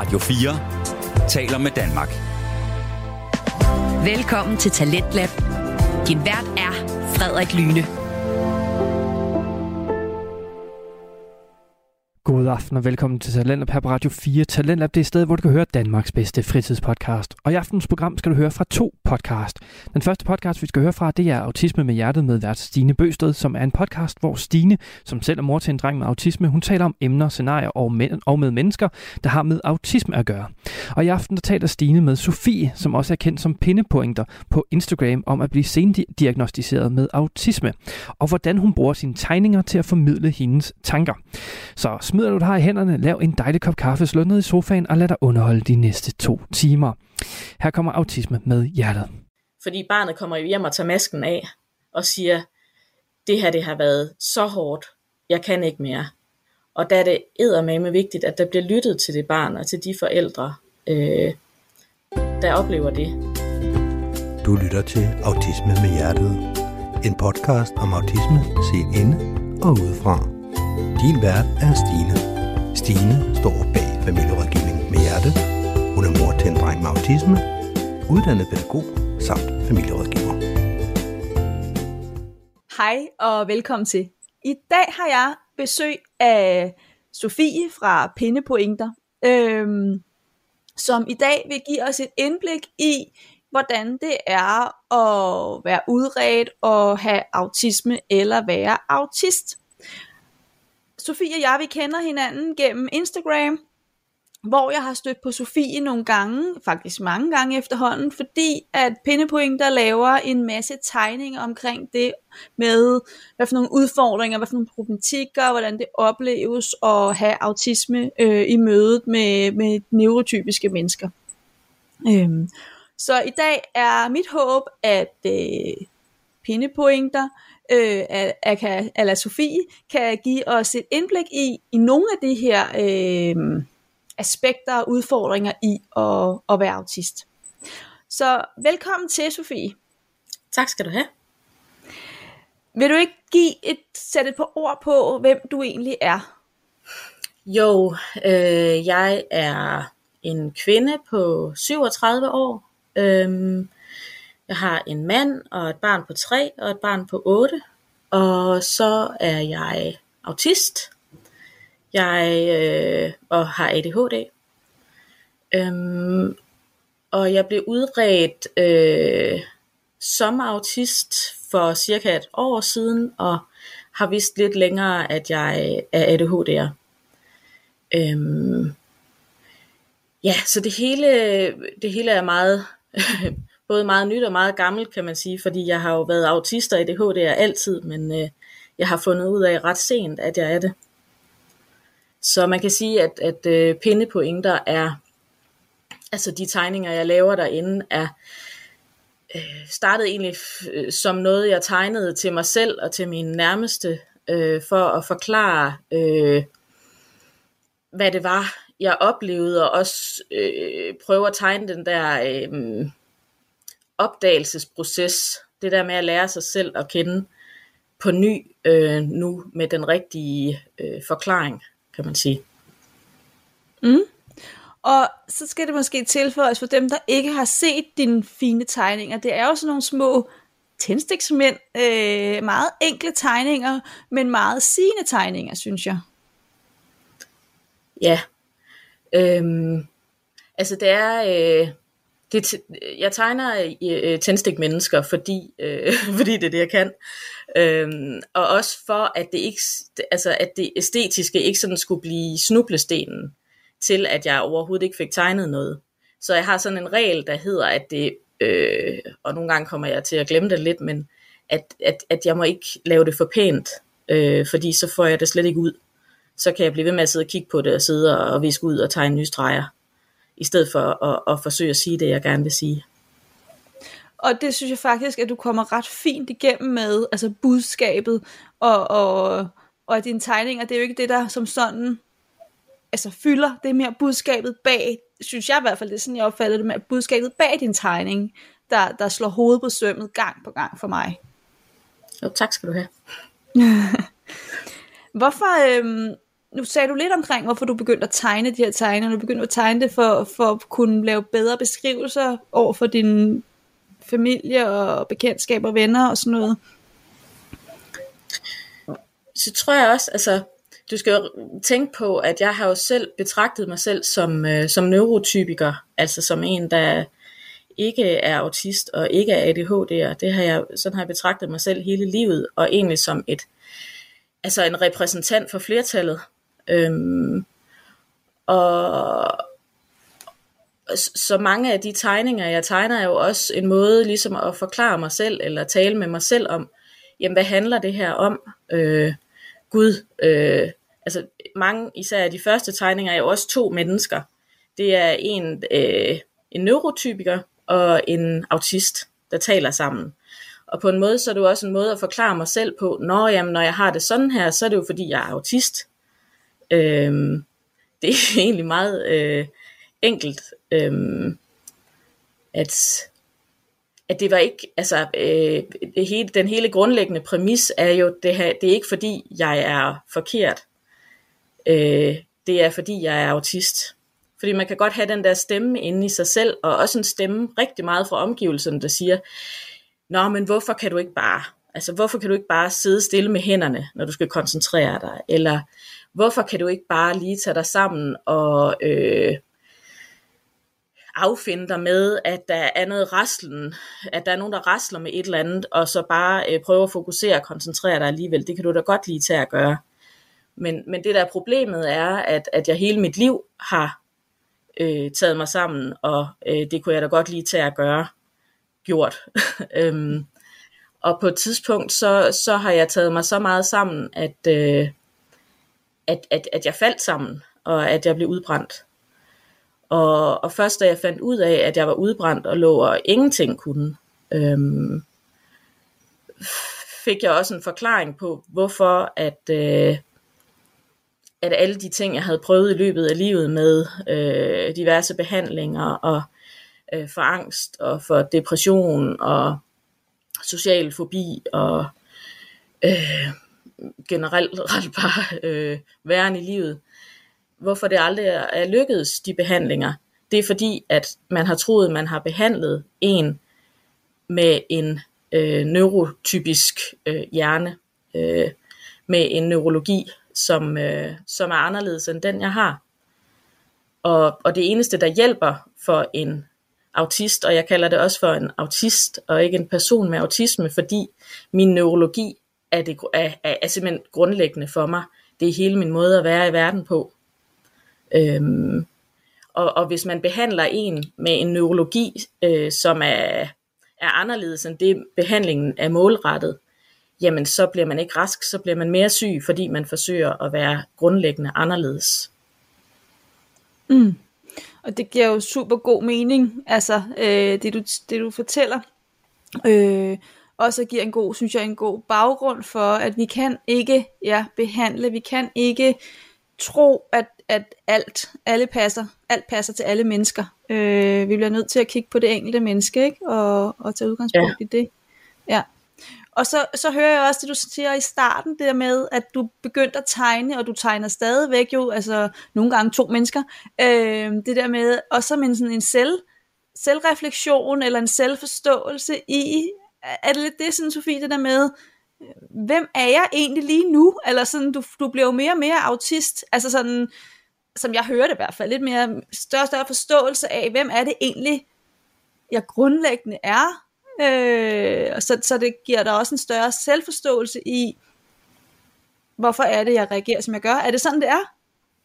Radio 4 taler med Danmark. Velkommen til Talentlab. Din vært er Frederik Lyne. God aften og velkommen til Talentlab her på Radio 4. Talentlab det er stedet, hvor du kan høre Danmarks bedste fritidspodcast. Og i aftens program skal du høre fra to podcast. Den første podcast, vi skal høre fra, det er Autisme med hjertet med vært Stine Bøsted, som er en podcast, hvor Stine, som selv er mor til en dreng med autisme, hun taler om emner, scenarier og med, og med mennesker, der har med autisme at gøre. Og i aften der taler Stine med Sofie, som også er kendt som pindepointer på Instagram, om at blive sendiagnostiseret med autisme, og hvordan hun bruger sine tegninger til at formidle hendes tanker. Så smider du det her i hænderne, lav en dejlig kop kaffe, slå ned i sofaen og lad dig underholde de næste to timer. Her kommer autisme med hjertet. Fordi barnet kommer hjem og tager masken af og siger, det her det har været så hårdt, jeg kan ikke mere. Og der er det eddermame vigtigt, at der bliver lyttet til det barn og til de forældre, øh, der oplever det. Du lytter til Autisme med Hjertet. En podcast om autisme set inde og udefra. Din vært er Stine. Stine står bag familierådgivning med hjerte. Hun er mor til en dreng med autisme, uddannet pædagog samt familierådgiver. Hej og velkommen til. I dag har jeg besøg af Sofie fra Pindepointer, øhm, som i dag vil give os et indblik i, hvordan det er at være udredt og have autisme eller være autist. Sofie og jeg, vi kender hinanden gennem Instagram, hvor jeg har stødt på Sofie nogle gange, faktisk mange gange efterhånden, fordi at Pindepointer laver en masse tegninger omkring det med, hvad for nogle udfordringer, hvad for nogle problematikker, hvordan det opleves at have autisme øh, i mødet med, med neurotypiske mennesker. Øhm, så i dag er mit håb, at øh, Pindepointer øh, at, at, Sofie kan give os et indblik i, i nogle af de her øh, aspekter og udfordringer i at, at være autist. Så velkommen til, Sofie. Tak skal du have. Vil du ikke give et, sætte et par ord på, hvem du egentlig er? Jo, øh, jeg er en kvinde på 37 år. Øhm, jeg har en mand og et barn på 3 og et barn på 8. Og så er jeg autist. Jeg øh, og har ADHD. Øhm, og jeg blev udredt øh, som autist for cirka et år siden, og har vist lidt længere, at jeg er ADHD'er. Øhm, ja, så det hele, det hele er meget både meget nyt og meget gammelt, kan man sige, fordi jeg har jo været autist og ADHD altid, men øh, jeg har fundet ud af ret sent, at jeg er det. Så man kan sige, at, at øh, pindepointer er, altså de tegninger, jeg laver derinde, er øh, startet egentlig f- som noget, jeg tegnede til mig selv og til mine nærmeste, øh, for at forklare, øh, hvad det var, jeg oplevede, og også øh, prøve at tegne den der... Øh, opdagelsesproces, det der med at lære sig selv at kende på ny øh, nu med den rigtige øh, forklaring, kan man sige. Mm. Og så skal det måske tilføjes for dem, der ikke har set dine fine tegninger. Det er jo sådan nogle små tændstiksmænd, øh, meget enkle tegninger, men meget sigende tegninger, synes jeg. Ja, øhm, altså det er, øh, det, jeg tegner øh, tændstik mennesker, fordi, øh, fordi det er det, jeg kan. Øhm, og også for, at det, ikke, altså, at det æstetiske ikke sådan skulle blive snublestenen til, at jeg overhovedet ikke fik tegnet noget. Så jeg har sådan en regel, der hedder, at det, øh, og nogle gange kommer jeg til at glemme det lidt, men at, at, at jeg må ikke lave det for pænt, øh, fordi så får jeg det slet ikke ud. Så kan jeg blive ved med at sidde og kigge på det, og sidde og viske ud og tegne nye streger i stedet for at, at forsøge at sige det, jeg gerne vil sige. Og det synes jeg faktisk, at du kommer ret fint igennem med, altså budskabet, og, og, og dine tegninger, det er jo ikke det, der som sådan altså fylder, det er mere budskabet bag, synes jeg i hvert fald, det er sådan, jeg opfatter det med, at budskabet bag din tegning, der, der slår hovedet på sømmet gang på gang for mig. Jo, tak skal du have. Hvorfor, øhm, nu sagde du lidt omkring, hvorfor du begyndte at tegne de her tegner. Du begyndte at tegne det for, for at kunne lave bedre beskrivelser over for din familie og bekendtskaber og venner og sådan noget. Så tror jeg også, altså, du skal jo tænke på, at jeg har jo selv betragtet mig selv som, øh, som neurotypiker, altså som en, der ikke er autist og ikke er ADHD'er. Det har jeg, sådan har jeg betragtet mig selv hele livet, og egentlig som et, altså en repræsentant for flertallet. Øhm, og så mange af de tegninger, jeg tegner, er jo også en måde ligesom at forklare mig selv, eller tale med mig selv om, jamen hvad handler det her om? Øh, Gud, øh, altså mange, især de første tegninger, er jo også to mennesker. Det er en, øh, en neurotypiker og en autist, der taler sammen. Og på en måde, så er det jo også en måde at forklare mig selv på, når, jamen, når jeg har det sådan her, så er det jo fordi, jeg er autist. Øhm, det er egentlig meget øh, enkelt, øhm, at, at det var ikke, altså øh, det hele, den hele grundlæggende præmis er jo, det, her, det er ikke fordi, jeg er forkert. Øh, det er fordi, jeg er autist. Fordi man kan godt have den der stemme inde i sig selv, og også en stemme rigtig meget fra omgivelserne, der siger, Nå, men hvorfor kan du ikke bare, altså hvorfor kan du ikke bare sidde stille med hænderne, når du skal koncentrere dig? Eller hvorfor kan du ikke bare lige tage dig sammen og øh, affinde dig med, at der er noget raslen, at der er nogen, der rasler med et eller andet, og så bare øh, prøve at fokusere og koncentrere dig alligevel. Det kan du da godt lige tage at gøre. Men, men det der problemet er, at, at jeg hele mit liv har øh, taget mig sammen, og øh, det kunne jeg da godt lige tage at gøre gjort. øhm, og på et tidspunkt, så, så har jeg taget mig så meget sammen, at, øh, at, at, at jeg faldt sammen, og at jeg blev udbrændt. Og, og først da jeg fandt ud af, at jeg var udbrændt og lå og ingenting kunne, øhm, fik jeg også en forklaring på, hvorfor at, øh, at alle de ting, jeg havde prøvet i løbet af livet med øh, diverse behandlinger og øh, for angst og for depression og social fobi og øh, generelt ret bare øh, væren i livet. Hvorfor det aldrig er lykkedes, de behandlinger, det er fordi, at man har troet, man har behandlet en med en øh, neurotypisk øh, hjerne, øh, med en neurologi, som, øh, som er anderledes end den, jeg har. Og, og det eneste, der hjælper for en autist, og jeg kalder det også for en autist, og ikke en person med autisme, fordi min neurologi er, det, er, er, er simpelthen grundlæggende for mig. Det er hele min måde at være i verden på. Øhm, og, og hvis man behandler en med en neurologi, øh, som er, er anderledes end det, behandlingen er målrettet, jamen så bliver man ikke rask, så bliver man mere syg, fordi man forsøger at være grundlæggende anderledes. Mm. Og det giver jo super god mening, altså øh, det, du, det du fortæller. Øh, også giver en god, synes jeg, en god baggrund for, at vi kan ikke ja, behandle, vi kan ikke tro, at, at alt, alle passer, alt passer til alle mennesker. Øh, vi bliver nødt til at kigge på det enkelte menneske, ikke? Og, og tage udgangspunkt ja. i det. Ja. Og så, så hører jeg også det, du siger i starten, det der med, at du begyndte at tegne, og du tegner stadigvæk jo, altså nogle gange to mennesker, øh, det der med, og så med sådan en selv, selvreflektion, eller en selvforståelse i, er det lidt det, sådan, Sofie, det der med, øh, hvem er jeg egentlig lige nu? Eller sådan, du, du bliver jo mere og mere autist, altså sådan, som jeg hører det i hvert fald, lidt mere større større forståelse af, hvem er det egentlig, jeg grundlæggende er, Øh, så, så det giver dig også en større selvforståelse i, hvorfor er det, jeg reagerer, som jeg gør. Er det sådan, det er?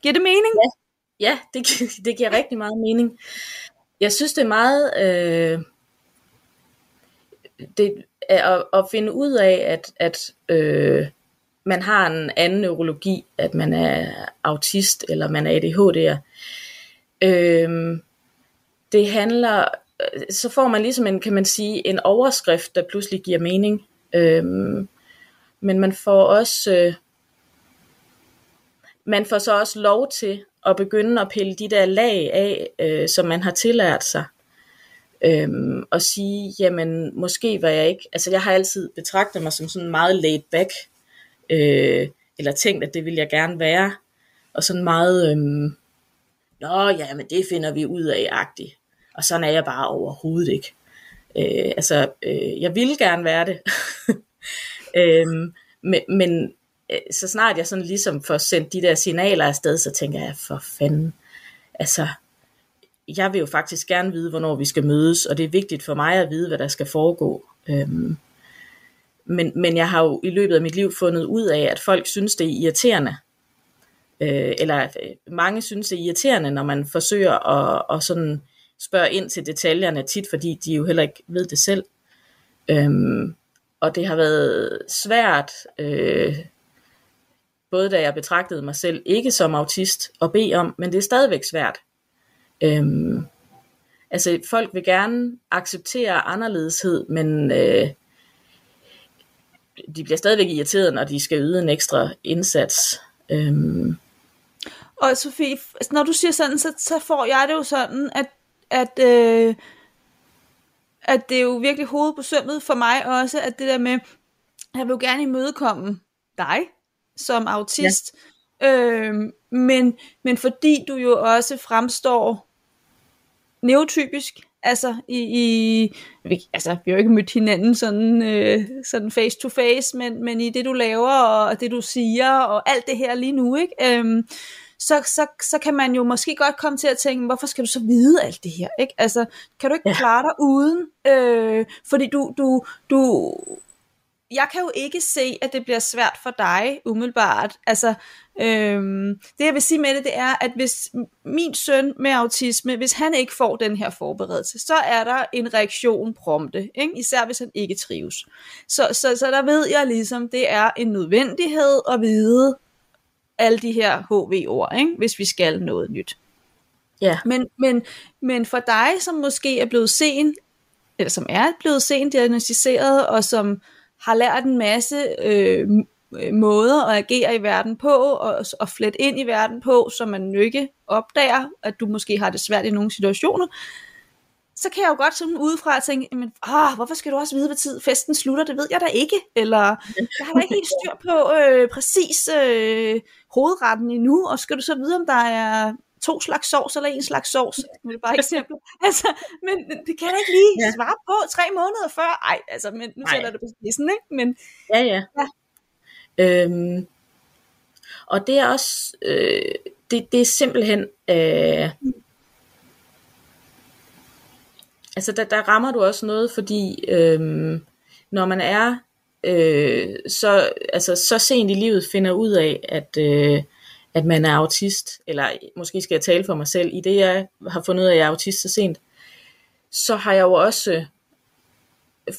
Giver det mening? Ja, ja det, det giver rigtig meget mening. Jeg synes, det er meget... Øh, det er at, at finde ud af, at, at øh, man har en anden neurologi, at man er autist, eller man er ADHD'er. Øh, det handler øh, så får man ligesom en, kan man sige, en overskrift, der pludselig giver mening. Øh, men man får også, øh, man får så også lov til at begynde at pille de der lag af, øh, som man har tillært sig. Øhm, og sige, jamen måske var jeg ikke, altså jeg har altid betragtet mig som sådan meget laid back, øh, eller tænkt, at det ville jeg gerne være. og sådan meget, øhm, nå ja, men det finder vi ud af, agtigt. Og sådan er jeg bare overhovedet ikke. Øh, altså, øh, jeg ville gerne være det. øhm, men, men øh, så snart jeg sådan ligesom får sendt de der signaler afsted, så tænker jeg, for fanden, altså, jeg vil jo faktisk gerne vide, hvornår vi skal mødes, og det er vigtigt for mig at vide, hvad der skal foregå. Øhm, men, men jeg har jo i løbet af mit liv fundet ud af, at folk synes, det er irriterende. Øh, eller øh, mange synes, det er irriterende, når man forsøger at, at sådan spørge ind til detaljerne, tit fordi de jo heller ikke ved det selv. Øhm, og det har været svært, øh, både da jeg betragtede mig selv ikke som autist, at bede om, men det er stadigvæk svært. Øhm, altså folk vil gerne acceptere anderledeshed, men øh, de bliver stadigvæk irriteret, når de skal yde en ekstra indsats. Øhm. Og Sofie, når du siger sådan, så, så får jeg det jo sådan, at, at, øh, at det er jo virkelig hovedet på sømmet for mig også, at det der med, jeg vil jo gerne imødekomme dig som autist, ja. Øh, men, men fordi du jo også fremstår neurotypisk, altså i, i altså vi har jo ikke mødt hinanden sådan, øh, sådan face to face, men, men i det du laver og det du siger og alt det her lige nu, ikke? Øhm, så, så, så kan man jo måske godt komme til at tænke, hvorfor skal du så vide alt det her? Ikke? Altså, kan du ikke ja. klare dig uden? Øh, fordi du, du, du, jeg kan jo ikke se, at det bliver svært for dig umiddelbart. Altså, øhm, det jeg vil sige med det, det er, at hvis min søn med autisme, hvis han ikke får den her forberedelse, så er der en reaktion prompte, ikke? især hvis han ikke trives. Så, så, så der ved jeg ligesom, det er en nødvendighed at vide alle de her HV-ord, ikke? hvis vi skal noget nyt. Ja. Men, men, men for dig, som måske er blevet sen, eller som er blevet sent diagnostiseret, og som har lært en masse øh, måder at agere i verden på, og, og flet ind i verden på, så man ikke opdager, at du måske har det svært i nogle situationer, så kan jeg jo godt sådan udefra tænke, men, åh, hvorfor skal du også vide, hvad tid festen slutter? Det ved jeg da ikke. Eller, jeg har da ikke helt styr på øh, præcis øh, hovedretten endnu, og skal du så vide, om der er to slags sovs eller en slags sovs. Det er bare eksempel. altså, men det kan jeg ikke lige svare på tre måneder før. Ej, altså, men nu sætter det på spidsen, ikke? Men, ja, ja. ja. Øhm, og det er også, øh, det, det er simpelthen, øh, altså der, der rammer du også noget, fordi øh, når man er øh, så, altså, så sent i livet finder ud af, at, øh, at man er autist, eller måske skal jeg tale for mig selv, i det jeg har fundet ud af, at jeg er autist så sent, så har jeg jo også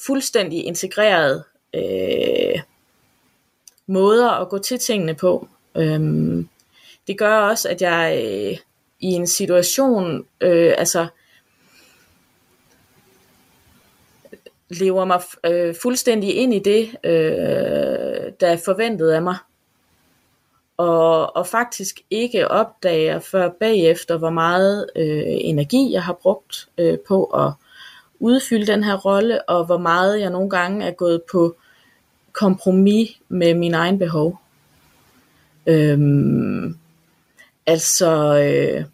fuldstændig integreret øh, måder at gå til tingene på. Øhm, det gør også, at jeg øh, i en situation, øh, altså lever mig øh, fuldstændig ind i det, øh, der er forventet af mig og, og faktisk ikke opdager før bagefter, hvor meget øh, energi jeg har brugt øh, på at udfylde den her rolle, og hvor meget jeg nogle gange er gået på kompromis med min egen behov. Øhm, altså, øh,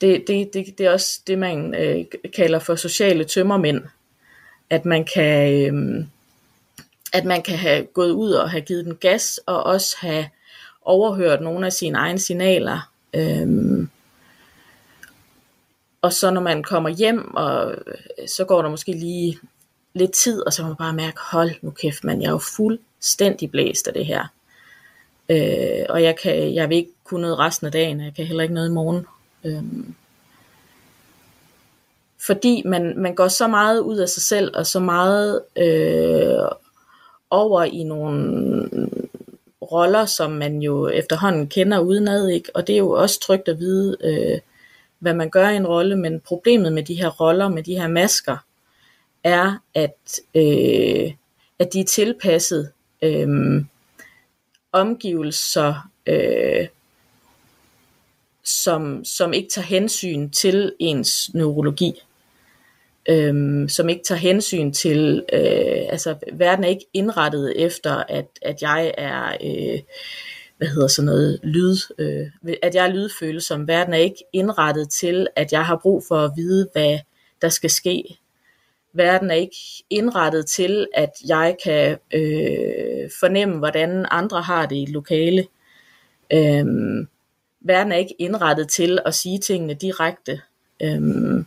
det, det, det, det er også det, man øh, kalder for sociale tømmermænd. At man kan... Øh, at man kan have gået ud og have givet den gas, og også have overhørt nogle af sine egne signaler. Øhm, og så når man kommer hjem, og øh, så går der måske lige lidt tid, og så kan man bare mærke, hold nu kæft, man, jeg er jo fuldstændig blæst af det her. Øh, og jeg, kan, jeg vil ikke kunne noget resten af dagen, jeg kan heller ikke noget i morgen. Øh, fordi man, man går så meget ud af sig selv, og så meget øh, over i nogle roller, som man jo efterhånden kender udenad, ikke? og det er jo også trygt at vide, øh, hvad man gør i en rolle, men problemet med de her roller, med de her masker, er, at, øh, at de er tilpasset øh, omgivelser, øh, som, som ikke tager hensyn til ens neurologi. øhm, som ikke tager hensyn til, øh, altså verden er ikke indrettet efter, at, at jeg er, øh, hvad hedder sådan noget, lyd, øh, at jeg er lydfølsom. Verden er ikke indrettet til, at jeg har brug for at vide, hvad der skal ske. Verden er ikke indrettet til, at jeg kan øh, fornemme, hvordan andre har det i lokale. Øhm, verden er ikke indrettet til at sige tingene direkte. Øhm,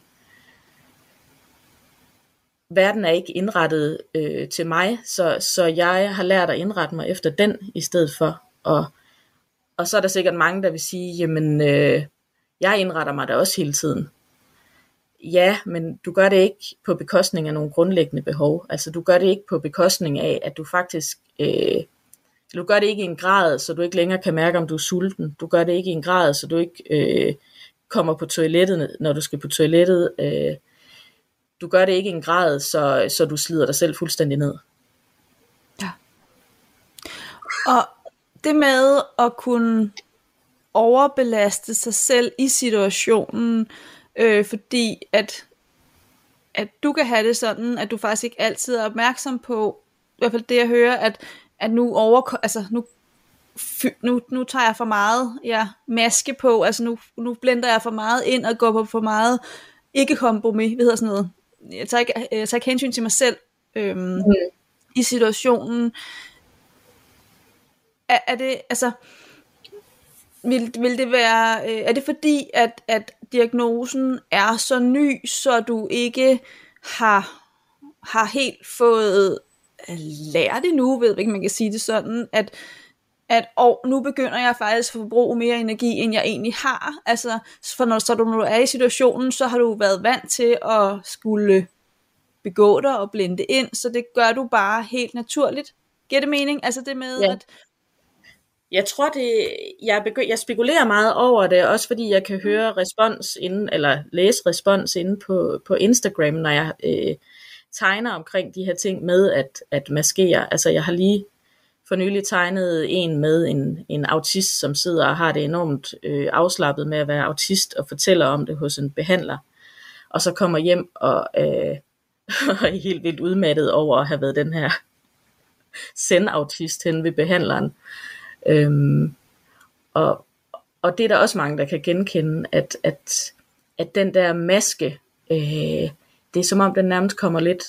verden er ikke indrettet øh, til mig, så, så jeg har lært at indrette mig efter den i stedet for. at og så er der sikkert mange, der vil sige, jamen, øh, jeg indretter mig da også hele tiden. Ja, men du gør det ikke på bekostning af nogle grundlæggende behov. Altså du gør det ikke på bekostning af, at du faktisk, øh, du gør det ikke i en grad, så du ikke længere kan mærke, om du er sulten. Du gør det ikke i en grad, så du ikke øh, kommer på toilettet, når du skal på toilettet. Øh, du gør det ikke i en grad, så, så du slider dig selv fuldstændig ned. Ja. Og det med at kunne overbelaste sig selv i situationen, øh, fordi at, at du kan have det sådan, at du faktisk ikke altid er opmærksom på, i hvert fald det jeg hører, at, at nu, over, altså nu, nu, nu tager jeg for meget ja, maske på, altså nu, nu blender jeg for meget ind og går på for meget ikke kompromis, hvad hedder sådan noget, jeg tager ikke, jeg tager ikke hensyn til mig selv øhm, mm. i situationen. Er, er det, altså, vil, vil det være, øh, er det fordi, at, at diagnosen er så ny, så du ikke har, har helt fået øh, lært det nu, ved ikke, man kan sige det sådan, at, at og nu begynder jeg faktisk at forbruge mere energi, end jeg egentlig har. Altså, for når, så du, når du er i situationen, så har du været vant til at skulle begå dig og blinde ind, så det gør du bare helt naturligt. Giver det mening? Altså det med, ja. at jeg tror det, jeg, begy- jeg spekulerer meget over det, også fordi jeg kan høre respons inden, eller læse respons inde på, på Instagram, når jeg øh, tegner omkring de her ting med at, at maskere. Altså jeg har lige for nylig tegnet en med en, en autist, som sidder og har det enormt øh, afslappet med at være autist og fortæller om det hos en behandler. Og så kommer hjem og, øh, og er helt vildt udmattet over at have været den her send-autist hen ved behandleren. Øhm, og, og det er der også mange, der kan genkende, at, at, at den der maske, øh, det er som om den nærmest kommer lidt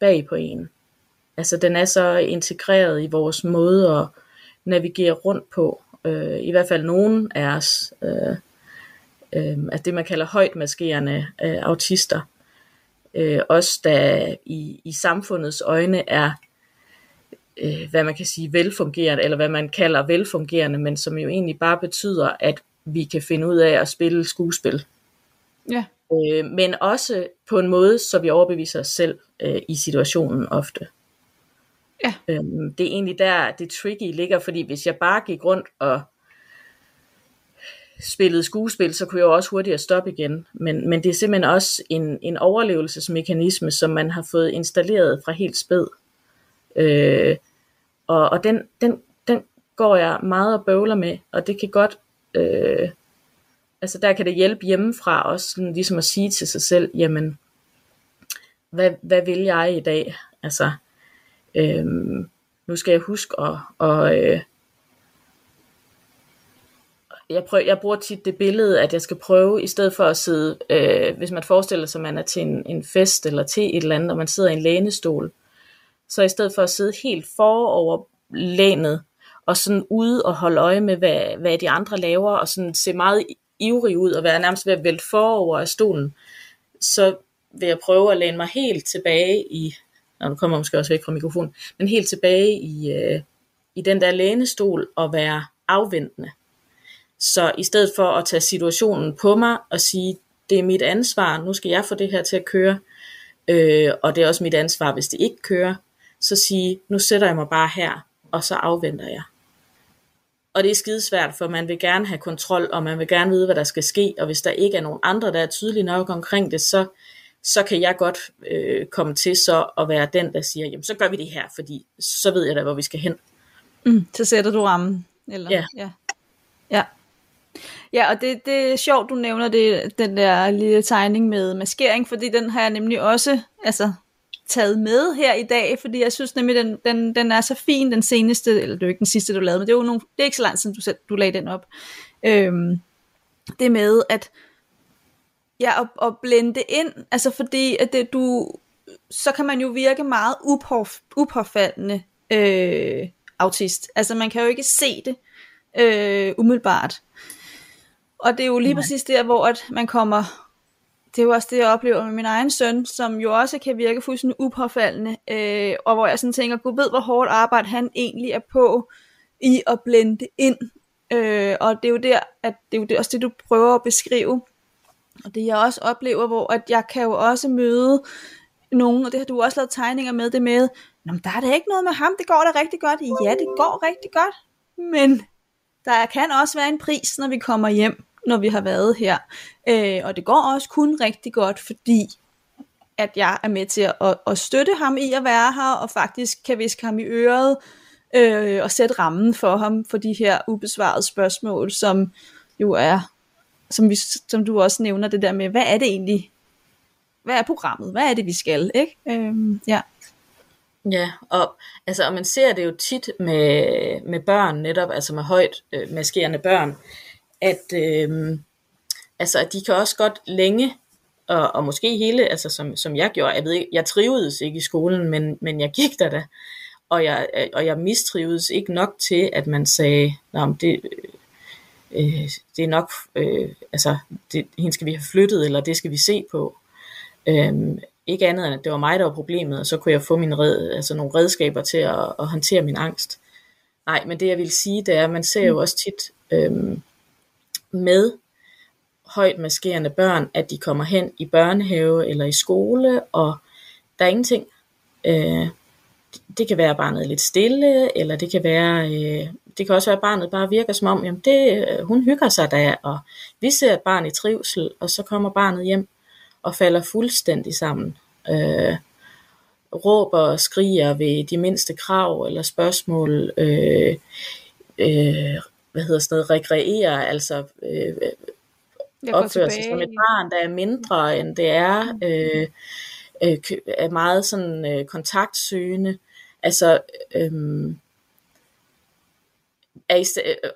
bag på en. Altså den er så integreret i vores måde at navigere rundt på. Øh, I hvert fald nogen af os. Øh, øh, at det man kalder højt maskerende øh, autister. Øh, også der i, i samfundets øjne er, øh, hvad man kan sige, velfungerende, eller hvad man kalder velfungerende, men som jo egentlig bare betyder, at vi kan finde ud af at spille skuespil. Ja. Øh, men også på en måde, så vi overbeviser os selv øh, i situationen ofte. Ja. Øhm, det er egentlig der, det tricky ligger, fordi hvis jeg bare gik rundt og spillede skuespil, så kunne jeg jo også hurtigere stoppe igen. Men, men det er simpelthen også en, en overlevelsesmekanisme, som man har fået installeret fra helt spæd. Øh, og og den, den, den går jeg meget og bøvler med, og det kan godt, øh, altså der kan det hjælpe hjemmefra også, sådan ligesom at sige til sig selv, jamen, hvad, hvad vil jeg i dag? Altså, øh, nu skal jeg huske at, og, øh, jeg, prøver, jeg bruger tit det billede, at jeg skal prøve, i stedet for at sidde, øh, hvis man forestiller sig, at man er til en, en fest eller til et eller andet, og man sidder i en lænestol, så i stedet for at sidde helt forover lænet, og sådan ude og holde øje med, hvad, hvad de andre laver, og sådan se meget ivrig ud, og være nærmest ved at vælte forover af stolen, så vil jeg prøve at læne mig helt tilbage i, når du kommer måske også væk fra mikrofonen, men helt tilbage i, øh, i den der lænestol og være afventende. Så i stedet for at tage situationen på mig og sige, det er mit ansvar, nu skal jeg få det her til at køre, øh, og det er også mit ansvar, hvis det ikke kører, så sige, nu sætter jeg mig bare her, og så afventer jeg. Og det er skidesvært, for man vil gerne have kontrol, og man vil gerne vide, hvad der skal ske, og hvis der ikke er nogen andre, der er tydelige nok omkring det, så, så kan jeg godt øh, komme til så at være den, der siger, jamen så gør vi det her, fordi så ved jeg da, hvor vi skal hen. Mm, så sætter du rammen. Eller, ja. ja. Ja. Ja, og det, det er sjovt, du nævner det, den der lille tegning med maskering, fordi den har jeg nemlig også altså, taget med her i dag, fordi jeg synes nemlig, den, den, den er så fin, den seneste, eller det er jo ikke den sidste, du lavede, men det er jo nogle, det er ikke så langt siden, du, selv, du lagde den op. Øhm, det med, at ja, at, at blende det ind, altså fordi, at det, du, så kan man jo virke meget upåf, upåfaldende øh, autist. Altså man kan jo ikke se det øh, umiddelbart. Og det er jo lige Nej. præcis der, hvor at man kommer, det er jo også det, jeg oplever med min egen søn, som jo også kan virke fuldstændig upåfaldende, øh, og hvor jeg sådan tænker, gud ved, hvor hårdt arbejde han egentlig er på i at blende ind. Øh, og det er jo der, at det er jo det, også det, du prøver at beskrive. Og det jeg også oplever, hvor at jeg kan jo også møde nogen, og det har du også lavet tegninger med det med, Nå, men der er da ikke noget med ham, det går da rigtig godt. Ja, det går rigtig godt, men der kan også være en pris, når vi kommer hjem, når vi har været her. Øh, og det går også kun rigtig godt, fordi at jeg er med til at, at støtte ham i at være her, og faktisk kan viske ham i øret, øh, og sætte rammen for ham for de her ubesvarede spørgsmål, som jo er, som, vi, som du også nævner, det der med, hvad er det egentlig, hvad er programmet, hvad er det vi skal, ikke? Øh, ja. Ja, og, altså, og man ser det jo tit med, med børn netop, altså med højt øh, maskerende børn, at, øh, altså, at de kan også godt længe, og, og måske hele, altså som, som jeg gjorde, jeg ved ikke, jeg trivedes ikke i skolen, men, men jeg gik der da, og jeg, og jeg mistrivedes ikke nok til, at man sagde, Nå, det, øh, det er nok, øh, altså, det, hende skal vi have flyttet, eller det skal vi se på. Øhm, ikke andet end, at det var mig, der var problemet, og så kunne jeg få mine red, altså nogle redskaber til at, at håndtere min angst. Nej, men det jeg vil sige, det er, at man ser jo mm. også tit øhm, med højt maskerende børn, at de kommer hen i børnehave eller i skole, og der er ingenting. Øh, det kan være, at barnet er lidt stille, eller det kan være, øh, det kan også være, at barnet bare virker som om, jamen det, øh, hun hygger sig da, og vi ser et barn i trivsel, og så kommer barnet hjem og falder fuldstændig sammen. Øh, råber og skriger ved de mindste krav eller spørgsmål. Øh, øh, hvad hedder sådan noget, rekreerer, altså øh, opfører sig som et barn, der er mindre end det er, øh, øh, er meget sådan øh, kontaktsøgende, altså øh, er i,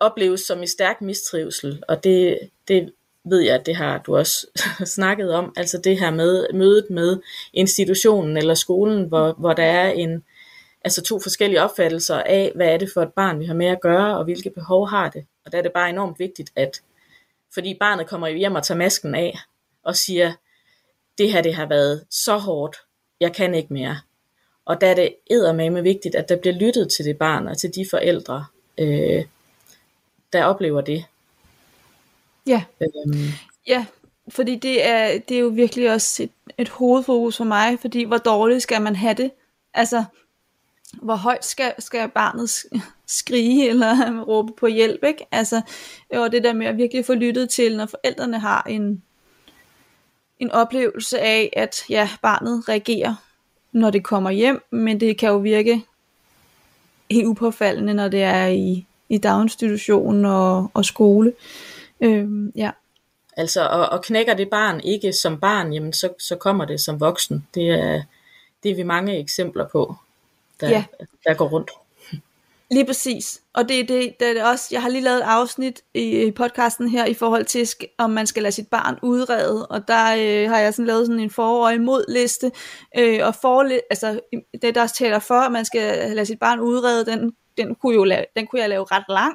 opleves som i stærk mistrivsel, og det, det ved jeg, at det har du også snakket om, altså det her med mødet med institutionen eller skolen, hvor, hvor der er en, altså to forskellige opfattelser af, hvad er det for et barn, vi har med at gøre, og hvilke behov har det. Og der er det bare enormt vigtigt, at fordi barnet kommer hjem og tager masken af, og siger, det her det har været så hårdt, jeg kan ikke mere. Og der er det eddermame vigtigt, at der bliver lyttet til det barn og til de forældre, øh, der oplever det. Ja. Øhm. ja, fordi det er, det er jo virkelig også et, et hovedfokus for mig, fordi hvor dårligt skal man have det? Altså, hvor højt skal, skal barnet skrige eller råbe på hjælp, ikke? Altså, og det der med at virkelig få lyttet til, når forældrene har en, en oplevelse af, at ja, barnet reagerer, når det kommer hjem, men det kan jo virke helt upåfaldende, når det er i, i daginstitution og, og skole. Øhm, ja. Altså, og, og knækker det barn ikke som barn, jamen så, så kommer det som voksen. Det er, det er vi mange eksempler på, der, ja. der går rundt. Lige præcis. Og det, det, det er også, jeg har lige lavet et afsnit i podcasten her i forhold til, om man skal lade sit barn udrede, og der øh, har jeg sådan lavet sådan en for- og imod liste, øh, og for, altså, det der taler for, at man skal lade sit barn udrede, den, den, kunne, jo lave, den kunne jeg lave ret lang,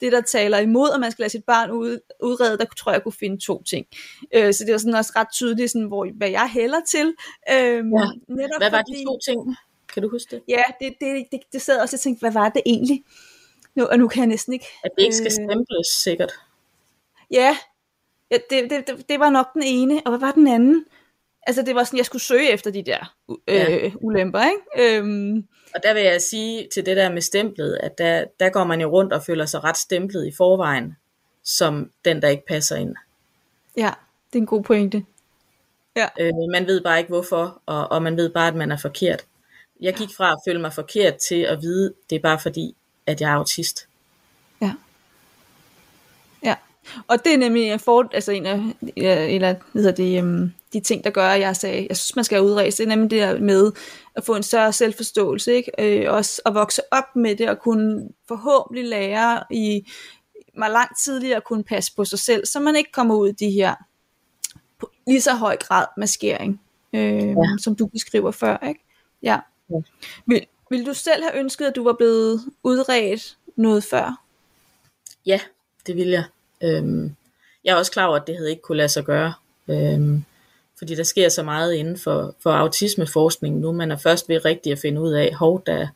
det, der taler imod, at man skal lade sit barn ud, udrede, der tror jeg, jeg kunne finde to ting. Øh, så det var sådan også ret tydeligt, sådan, hvor, hvad jeg hælder til. Øh, ja. netop hvad var fordi, de to ting? Kan du huske det? Ja, det, det, det, det sad også og tænkte, hvad var det egentlig? Nu, og nu kan jeg næsten ikke... At det ikke skal øh, stemples, sikkert. Ja, ja det, det, det, det var nok den ene. Og hvad var den anden? Altså det var sådan, jeg skulle søge efter de der øh, ja. ulemper, ikke? Øhm. Og der vil jeg sige til det der med stemplet, at der, der går man jo rundt og føler sig ret stemplet i forvejen, som den, der ikke passer ind. Ja, det er en god pointe. Ja. Øh, man ved bare ikke hvorfor, og, og man ved bare, at man er forkert. Jeg gik fra at føle mig forkert til at vide, det er bare fordi, at jeg er autist. Ja. Ja. Og det er nemlig en, for, altså en af, eller, hvad hedder det, um, de ting, der gør, at jeg sagde, jeg synes, man skal udrejse, det er nemlig det der med at få en større selvforståelse, ikke? Øh, også at vokse op med det, og kunne forhåbentlig lære i mig langt tidligere at kunne passe på sig selv, så man ikke kommer ud i de her på lige så høj grad maskering, øh, ja. som du beskriver før, ikke? Ja. Ja. Vil, vil du selv have ønsket, at du var blevet udredt noget før? Ja, det vil jeg. Øhm, jeg er også klar over, at det havde ikke kunne lade sig gøre. Øhm, fordi der sker så meget inden for, for autismeforskning nu. Man er først ved rigtigt at finde ud af, hov, der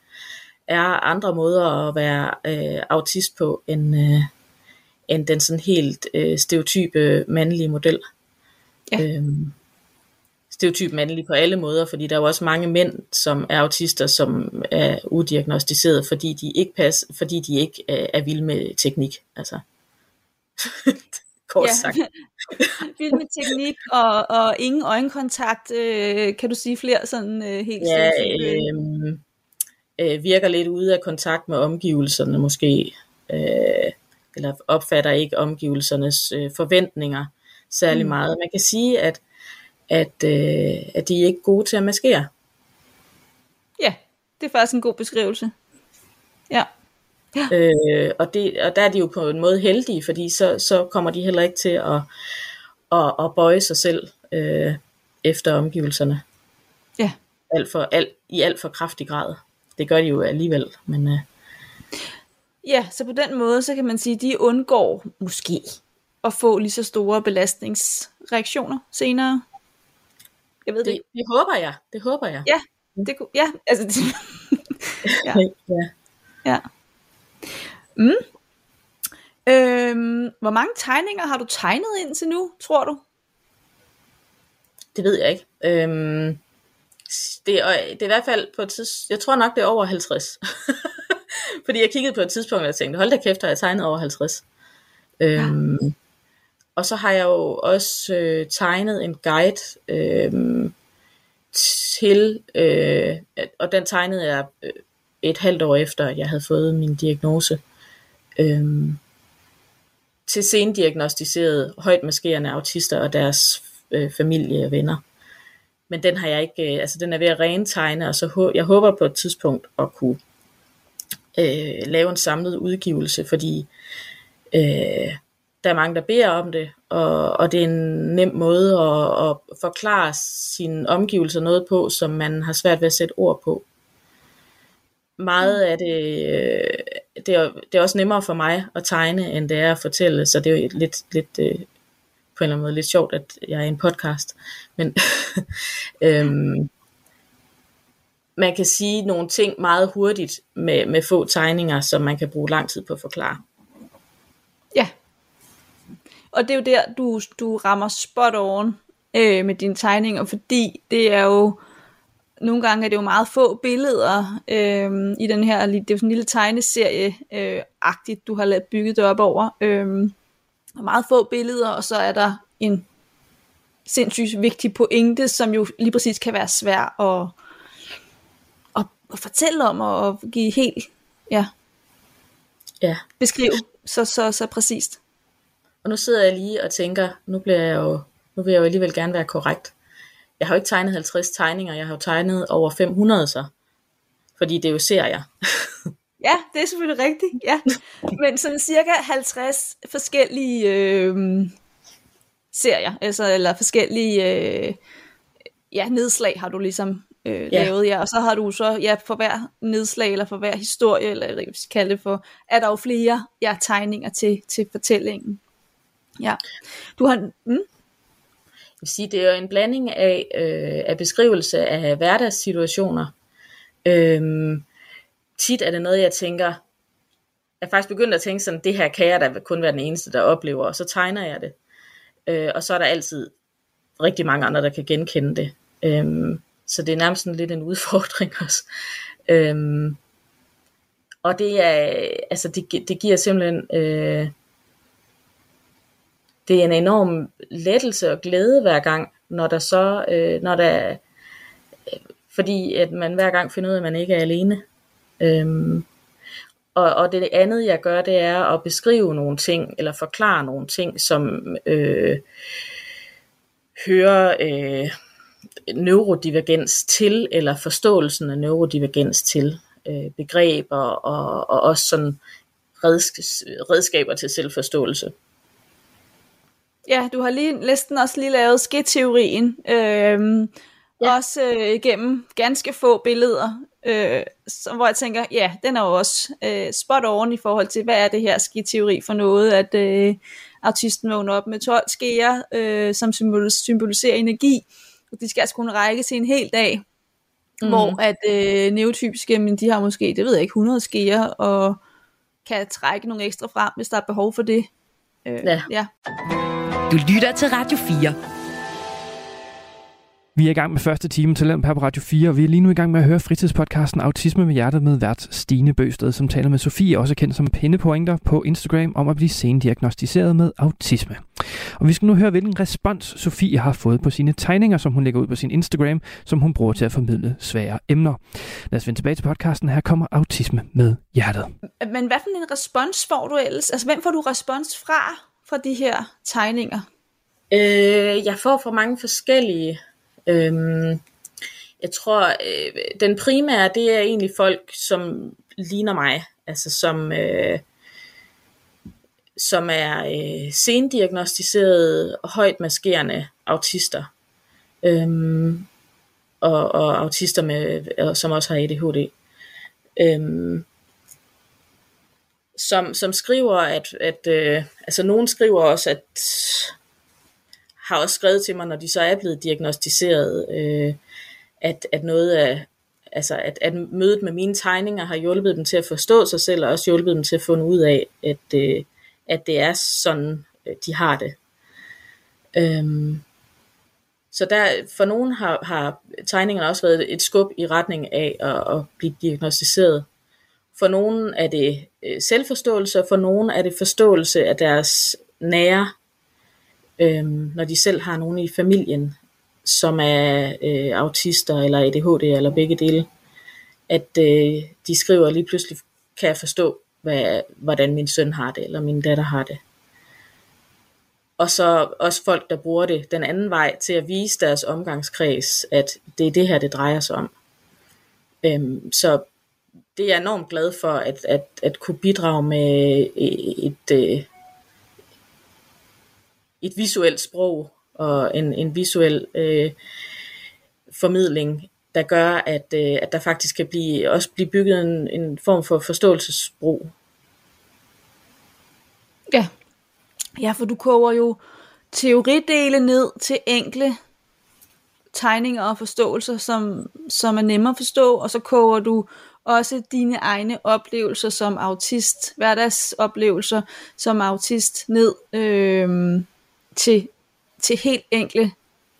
er andre måder at være øh, autist på, end, øh, end den sådan helt øh, stereotype mandlige model. Ja. Øhm, stereotyp mandlig på alle måder, fordi der er jo også mange mænd, som er autister, som er udiagnostiseret, fordi de ikke passer, fordi de ikke er, er vilde med teknik. Altså. Kort ja. sagt. Vild med teknik og, og ingen øjenkontakt. Øh, kan du sige flere sådan øh, helt Ja, øh, øh, virker lidt ude af kontakt med omgivelserne måske. Øh, eller opfatter ikke omgivelsernes øh, forventninger særlig mm. meget. Man kan sige, at, at, øh, at de er ikke gode til at maskere. Ja, det er faktisk en god beskrivelse. Ja. Ja. Øh, og, det, og der er de jo på en måde heldige, fordi så, så kommer de heller ikke til at, at, at bøje sig selv øh, efter omgivelserne. Ja. Alt for, alt, I alt for kraftig grad. Det gør de jo alligevel. Men, øh, ja, så på den måde, så kan man sige, at de undgår måske at få lige så store belastningsreaktioner senere. Jeg ved det. Det, det håber jeg. Det håber jeg. Ja, det, ja, altså, det, ja. ja. ja. Mm. Øhm, hvor mange tegninger har du tegnet indtil nu, tror du? Det ved jeg ikke. Øhm, det, er, det er i hvert fald på et tidspunkt, jeg tror nok det er over 50. Fordi jeg kiggede på et tidspunkt, og jeg tænkte, hold da kæft, har jeg tegnet over 50. Øhm, ja. Og så har jeg jo også øh, tegnet en guide øh, til, øh, og den tegnede jeg øh, et halvt år efter, at jeg havde fået min diagnose øh, til sendiagnostiserede højt maskerende autister og deres øh, familie og venner. Men den har jeg ikke, øh, altså den er ved at rentegne, og så jeg håber på et tidspunkt at kunne øh, lave en samlet udgivelse, fordi øh, der er mange, der beder om det, og, og det er en nem måde at, at forklare sine omgivelser noget på, som man har svært ved at sætte ord på meget af det, øh, det, er, det er også nemmere for mig at tegne, end det er at fortælle, så det er jo lidt, lidt øh, på en eller anden måde lidt sjovt, at jeg er i en podcast. Men øhm, man kan sige nogle ting meget hurtigt med, med få tegninger, som man kan bruge lang tid på at forklare. Og det er jo der, du, du rammer spot on øh, med dine tegninger, fordi det er jo nogle gange er det jo meget få billeder øh, i den her, det er jo sådan en lille tegneserie-agtigt, øh, du har lavet bygget det op over. Øh, meget få billeder, og så er der en sindssygt vigtig pointe, som jo lige præcis kan være svær at, at, at fortælle om, og at give helt, ja, ja. beskrive så, så, så præcist. Og nu sidder jeg lige og tænker, nu bliver jeg jo, nu vil jeg jo alligevel gerne være korrekt jeg har jo ikke tegnet 50 tegninger, jeg har jo tegnet over 500 så, fordi det er jo serier. ja, det er selvfølgelig rigtigt, ja. Men sådan cirka 50 forskellige øh, serier, altså, eller forskellige øh, ja, nedslag har du ligesom øh, ja. lavet, ja. Og så har du så, ja, for hver nedslag, eller for hver historie, eller jeg vil kalde det for, er der jo flere ja, tegninger til, til fortællingen. Ja. Du har, mm? vil sige, det er jo en blanding af, øh, af beskrivelse af hverdagssituationer. Øhm, tit er det noget, jeg tænker, jeg er faktisk begyndt at tænke sådan, det her kan jeg da kun være den eneste, der oplever, og så tegner jeg det. Øh, og så er der altid rigtig mange andre, der kan genkende det. Øhm, så det er nærmest sådan lidt en udfordring også. Øhm, og det er, altså det, det giver simpelthen, øh, det er en enorm lettelse og glæde hver gang, når der så, øh, når der, øh, fordi at man hver gang finder ud af, at man ikke er alene. Øhm, og, og det andet, jeg gør, det er at beskrive nogle ting, eller forklare nogle ting, som øh, hører øh, neurodivergens til, eller forståelsen af neurodivergens til øh, begreber, og, og også sådan redskaber til selvforståelse. Ja, du har lige næsten også lige lavet skidteorien, øhm, ja. også øh, gennem ganske få billeder, øh, som, hvor jeg tænker, ja, den er jo også øh, spot on i forhold til, hvad er det her skidteori for noget, at øh, autisten vågner op med 12 skeer, øh, som symboliserer energi, og de skal altså kunne række til en hel dag, mm. hvor at øh, neotypiske, men de har måske, det ved jeg ikke, 100 skeer, og kan trække nogle ekstra frem, hvis der er behov for det. Øh, ja. ja. Du lytter til Radio 4. Vi er i gang med første time til her på Radio 4, og vi er lige nu i gang med at høre fritidspodcasten Autisme med hjertet med vært Stine Bøsted, som taler med Sofie, også kendt som Pindepointer på Instagram, om at blive sendiagnostiseret med autisme. Og vi skal nu høre, hvilken respons Sofie har fået på sine tegninger, som hun lægger ud på sin Instagram, som hun bruger til at formidle svære emner. Lad os vende tilbage til podcasten. Her kommer Autisme med hjertet. Men hvad for en respons får du ellers? Altså, hvem får du respons fra, fra de her tegninger? Øh, jeg får fra mange forskellige Øhm, jeg tror, øh, den primære, det er egentlig folk, som ligner mig, altså som, øh, som er øh, sendiagnostiserede højt maskerende autister. Øhm, og, og autister, med, øh, som også har ADHD. Øhm, som, som skriver, at, at øh, altså nogen skriver også, at har også skrevet til mig, når de så er blevet diagnostiseret, øh, at, at noget af, altså at, at mødet med mine tegninger har hjulpet dem til at forstå sig selv, og også hjulpet dem til at finde ud af, at, øh, at det er sådan, øh, de har det. Øhm, så der, for nogen har, har tegningerne også været et skub i retning af at, at blive diagnostiseret. For nogen er det øh, selvforståelse, og for nogen er det forståelse af deres nære øh, når de selv har nogen i familien, som er øh, autister eller ADHD eller begge dele, at øh, de skriver lige pludselig, kan jeg forstå, hvad, hvordan min søn har det, eller min datter har det. Og så også folk, der bruger det den anden vej til at vise deres omgangskreds, at det er det her, det drejer sig om. Øhm, så det er jeg enormt glad for, at, at, at kunne bidrage med øh, et, et, et visuelt sprog og en, en visuel øh, formidling, der gør, at, øh, at der faktisk kan blive, også blive bygget en, en form for forståelsesbro. Ja. ja, for du koger jo teoridele ned til enkle tegninger og forståelser, som, som er nemmere at forstå, og så koger du også dine egne oplevelser som autist, hverdagsoplevelser som autist ned øh, til, til helt enkle,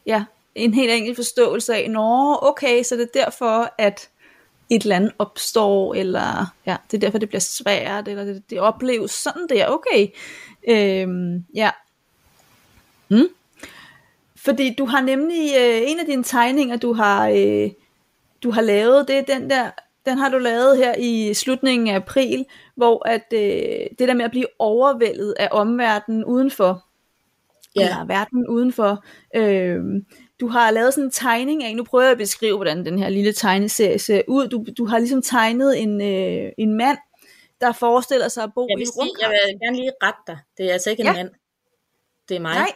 ja, en helt enkel forståelse af, nå, okay, så det er derfor, at et eller andet opstår, eller ja, det er derfor, det bliver svært, eller det, det opleves sådan der, okay. Øhm, ja. Mm. Fordi du har nemlig, øh, en af dine tegninger, du har, øh, du har lavet, det er den der, den har du lavet her i slutningen af april, hvor at øh, det der med at blive overvældet af omverdenen udenfor, ja. eller verden udenfor. Øh, du har lavet sådan en tegning af, nu prøver jeg at beskrive, hvordan den her lille tegneserie ser ud. Du, du har ligesom tegnet en, øh, en mand, der forestiller sig at bo jeg i et Jeg vil gerne lige rette dig. Det er altså ikke en ja. mand. Det er mig. Nej,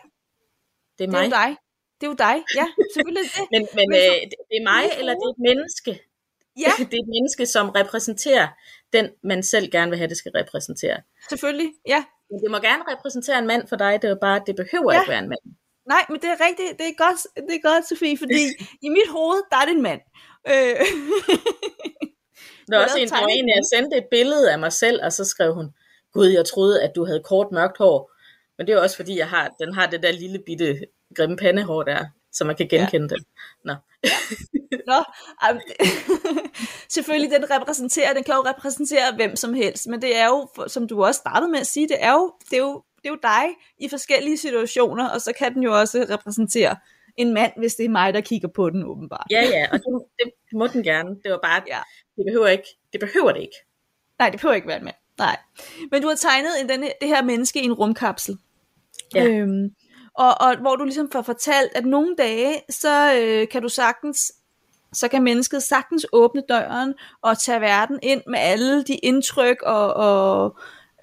det er mig. Det er jo dig. Det er jo dig, ja, selvfølgelig det. men men, men øh, det er mig, eller det er et menneske? Ja. det er et menneske, som repræsenterer den, man selv gerne vil have, det skal repræsentere. Selvfølgelig, ja. Men det må gerne repræsentere en mand for dig, det er bare, det behøver ja. ikke være en mand. Nej, men det er rigtigt, det er godt, det er godt Sofie, fordi i mit hoved, der er det en mand. Øh. Der er også en, der en, jeg sendte et billede af mig selv, og så skrev hun, Gud, jeg troede, at du havde kort mørkt hår. Men det er også fordi, jeg har, den har det der lille bitte grimme pandehår der, så man kan genkende ja. det. Nå. Nå, selvfølgelig den repræsenterer, den kan jo repræsentere hvem som helst, men det er jo, som du også startede med at sige, det er jo, det er jo, det er jo dig i forskellige situationer, og så kan den jo også repræsentere en mand, hvis det er mig, der kigger på den åbenbart. Ja, ja, og det, det må den gerne. Det var bare, ja. det behøver ikke, det behøver det ikke. Nej, det behøver ikke være en mand. Nej. Men du har tegnet en, denne, det her menneske i en rumkapsel. Ja. Øhm, og, og hvor du ligesom får fortalt, at nogle dage, så øh, kan du sagtens så kan mennesket sagtens åbne døren og tage verden ind med alle de indtryk, og, og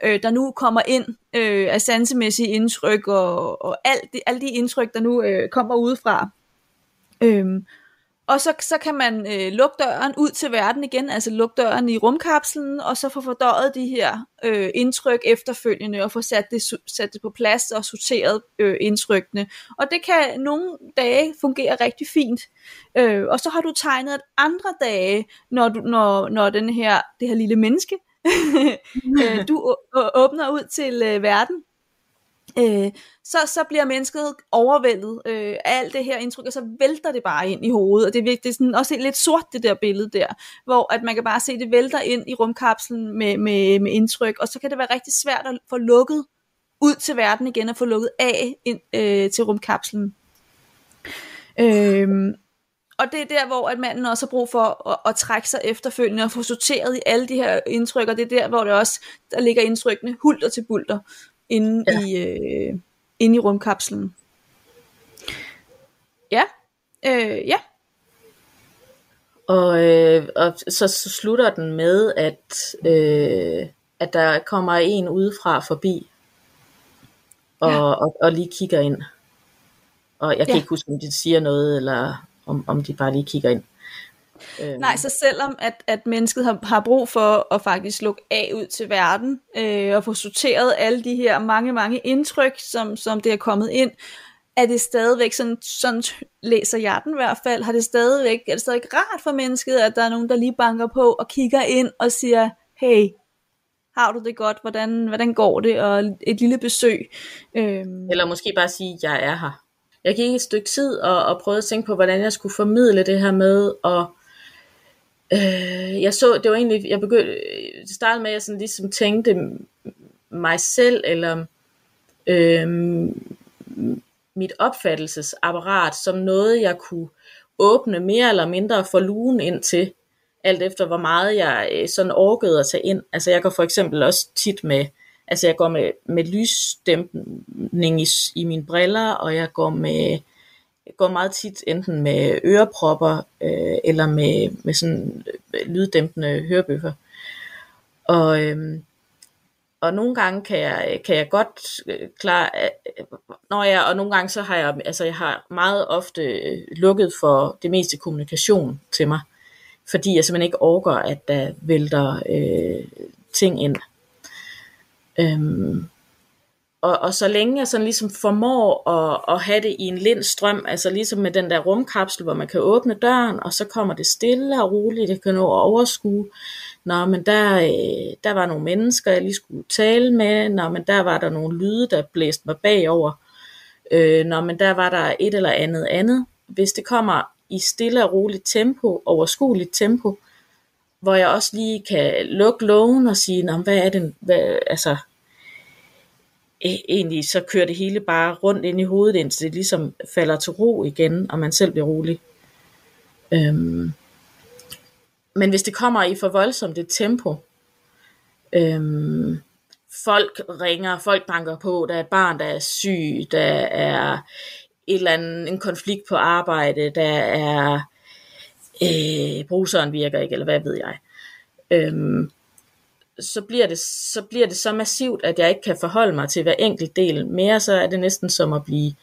øh, der nu kommer ind øh, af sansemæssige indtryk, og, og alt de, alle de indtryk, der nu øh, kommer udefra. Øhm, og så, så kan man øh, lukke døren ud til verden igen, altså lukke døren i rumkapslen, og så få fordøjet de her øh, indtryk efterfølgende, og få sat det, sat det på plads og sorteret øh, indtrykkene. Og det kan nogle dage fungere rigtig fint. Øh, og så har du tegnet at andre dage, når, du, når, når den her, det her lille menneske, øh, du åbner ud til øh, verden, øh, så, så bliver mennesket overvældet. Øh, af alt det her indtryk, og så vælter det bare ind i hovedet, og det er, virkelig, det er sådan også lidt sort det der billede der, hvor at man kan bare se, det vælter ind i rumkapslen med, med, med indtryk, og så kan det være rigtig svært at få lukket ud til verden igen, og få lukket af ind, øh, til rumkapslen. Øh, og det er der, hvor at manden også har brug for at, at trække sig efterfølgende og få sorteret i alle de her indtryk, og det er der, hvor det også der ligger indtrykkene hulter til bulter inde, ja. i, øh, inde i rumkapslen. Ja, øh, ja. Og, øh, og så, så slutter den med, at, øh, at der kommer en udefra forbi, og, ja. og, og lige kigger ind. Og jeg kan ja. ikke huske, om de siger noget, eller om, om de bare lige kigger ind. Øh. Nej, så selvom at, at mennesket har, har brug for at faktisk lukke af ud til verden, øh, og få sorteret alle de her mange, mange indtryk, som, som det er kommet ind, er det stadigvæk, sådan, sådan læser jeg den i hvert fald, har det stadigvæk, er det stadigvæk rart for mennesket, at der er nogen, der lige banker på og kigger ind og siger, hey, har du det godt, hvordan, hvordan går det, og et lille besøg. Øhm. Eller måske bare sige, jeg er her. Jeg gik et stykke tid og, og prøvede at tænke på, hvordan jeg skulle formidle det her med, og Øh, jeg så, det var egentlig, jeg begyndte, det startede med, at jeg sådan ligesom tænkte mig selv, eller øh, mit opfattelsesapparat, som noget, jeg kunne åbne mere eller mindre for lugen ind til, alt efter hvor meget jeg øh, sådan orkede at tage ind. Altså jeg går for eksempel også tit med, altså jeg går med, med lysdæmpning i, i mine briller, og jeg går med går meget tit enten med ørepropper øh, eller med, med sådan øh, lyddæmpende hørebøffer. Og, øh, og nogle gange kan jeg, kan jeg godt øh, klare, øh, øh når jeg, og nogle gange så har jeg, altså jeg har meget ofte øh, lukket for det meste kommunikation til mig, fordi jeg simpelthen ikke orker, at der vælter øh, ting ind. Øhm, og, og så længe jeg sådan ligesom formår at, at have det i en lind strøm, altså ligesom med den der rumkapsel, hvor man kan åbne døren, og så kommer det stille og roligt, det kan nå at overskue. Nå, men der, øh, der var nogle mennesker, jeg lige skulle tale med. Nå, men der var der nogle lyde, der blæste mig bagover. Øh, nå, men der var der et eller andet andet. Hvis det kommer i stille og roligt tempo, overskueligt tempo, hvor jeg også lige kan lukke lågen og sige, Nå, hvad er det, hvad, altså, E, egentlig så kører det hele bare rundt ind i hovedet, indtil det ligesom falder til ro igen, og man selv bliver rolig. Øhm, men hvis det kommer i for voldsomt et tempo, øhm, folk ringer, folk banker på, der er et barn, der er syg, der er et eller andet, en konflikt på arbejde, der er øh, bruseren virker ikke, eller hvad ved jeg. Øhm, så bliver, det, så bliver det så massivt, at jeg ikke kan forholde mig til hver enkelt del. Mere så er det næsten som at blive,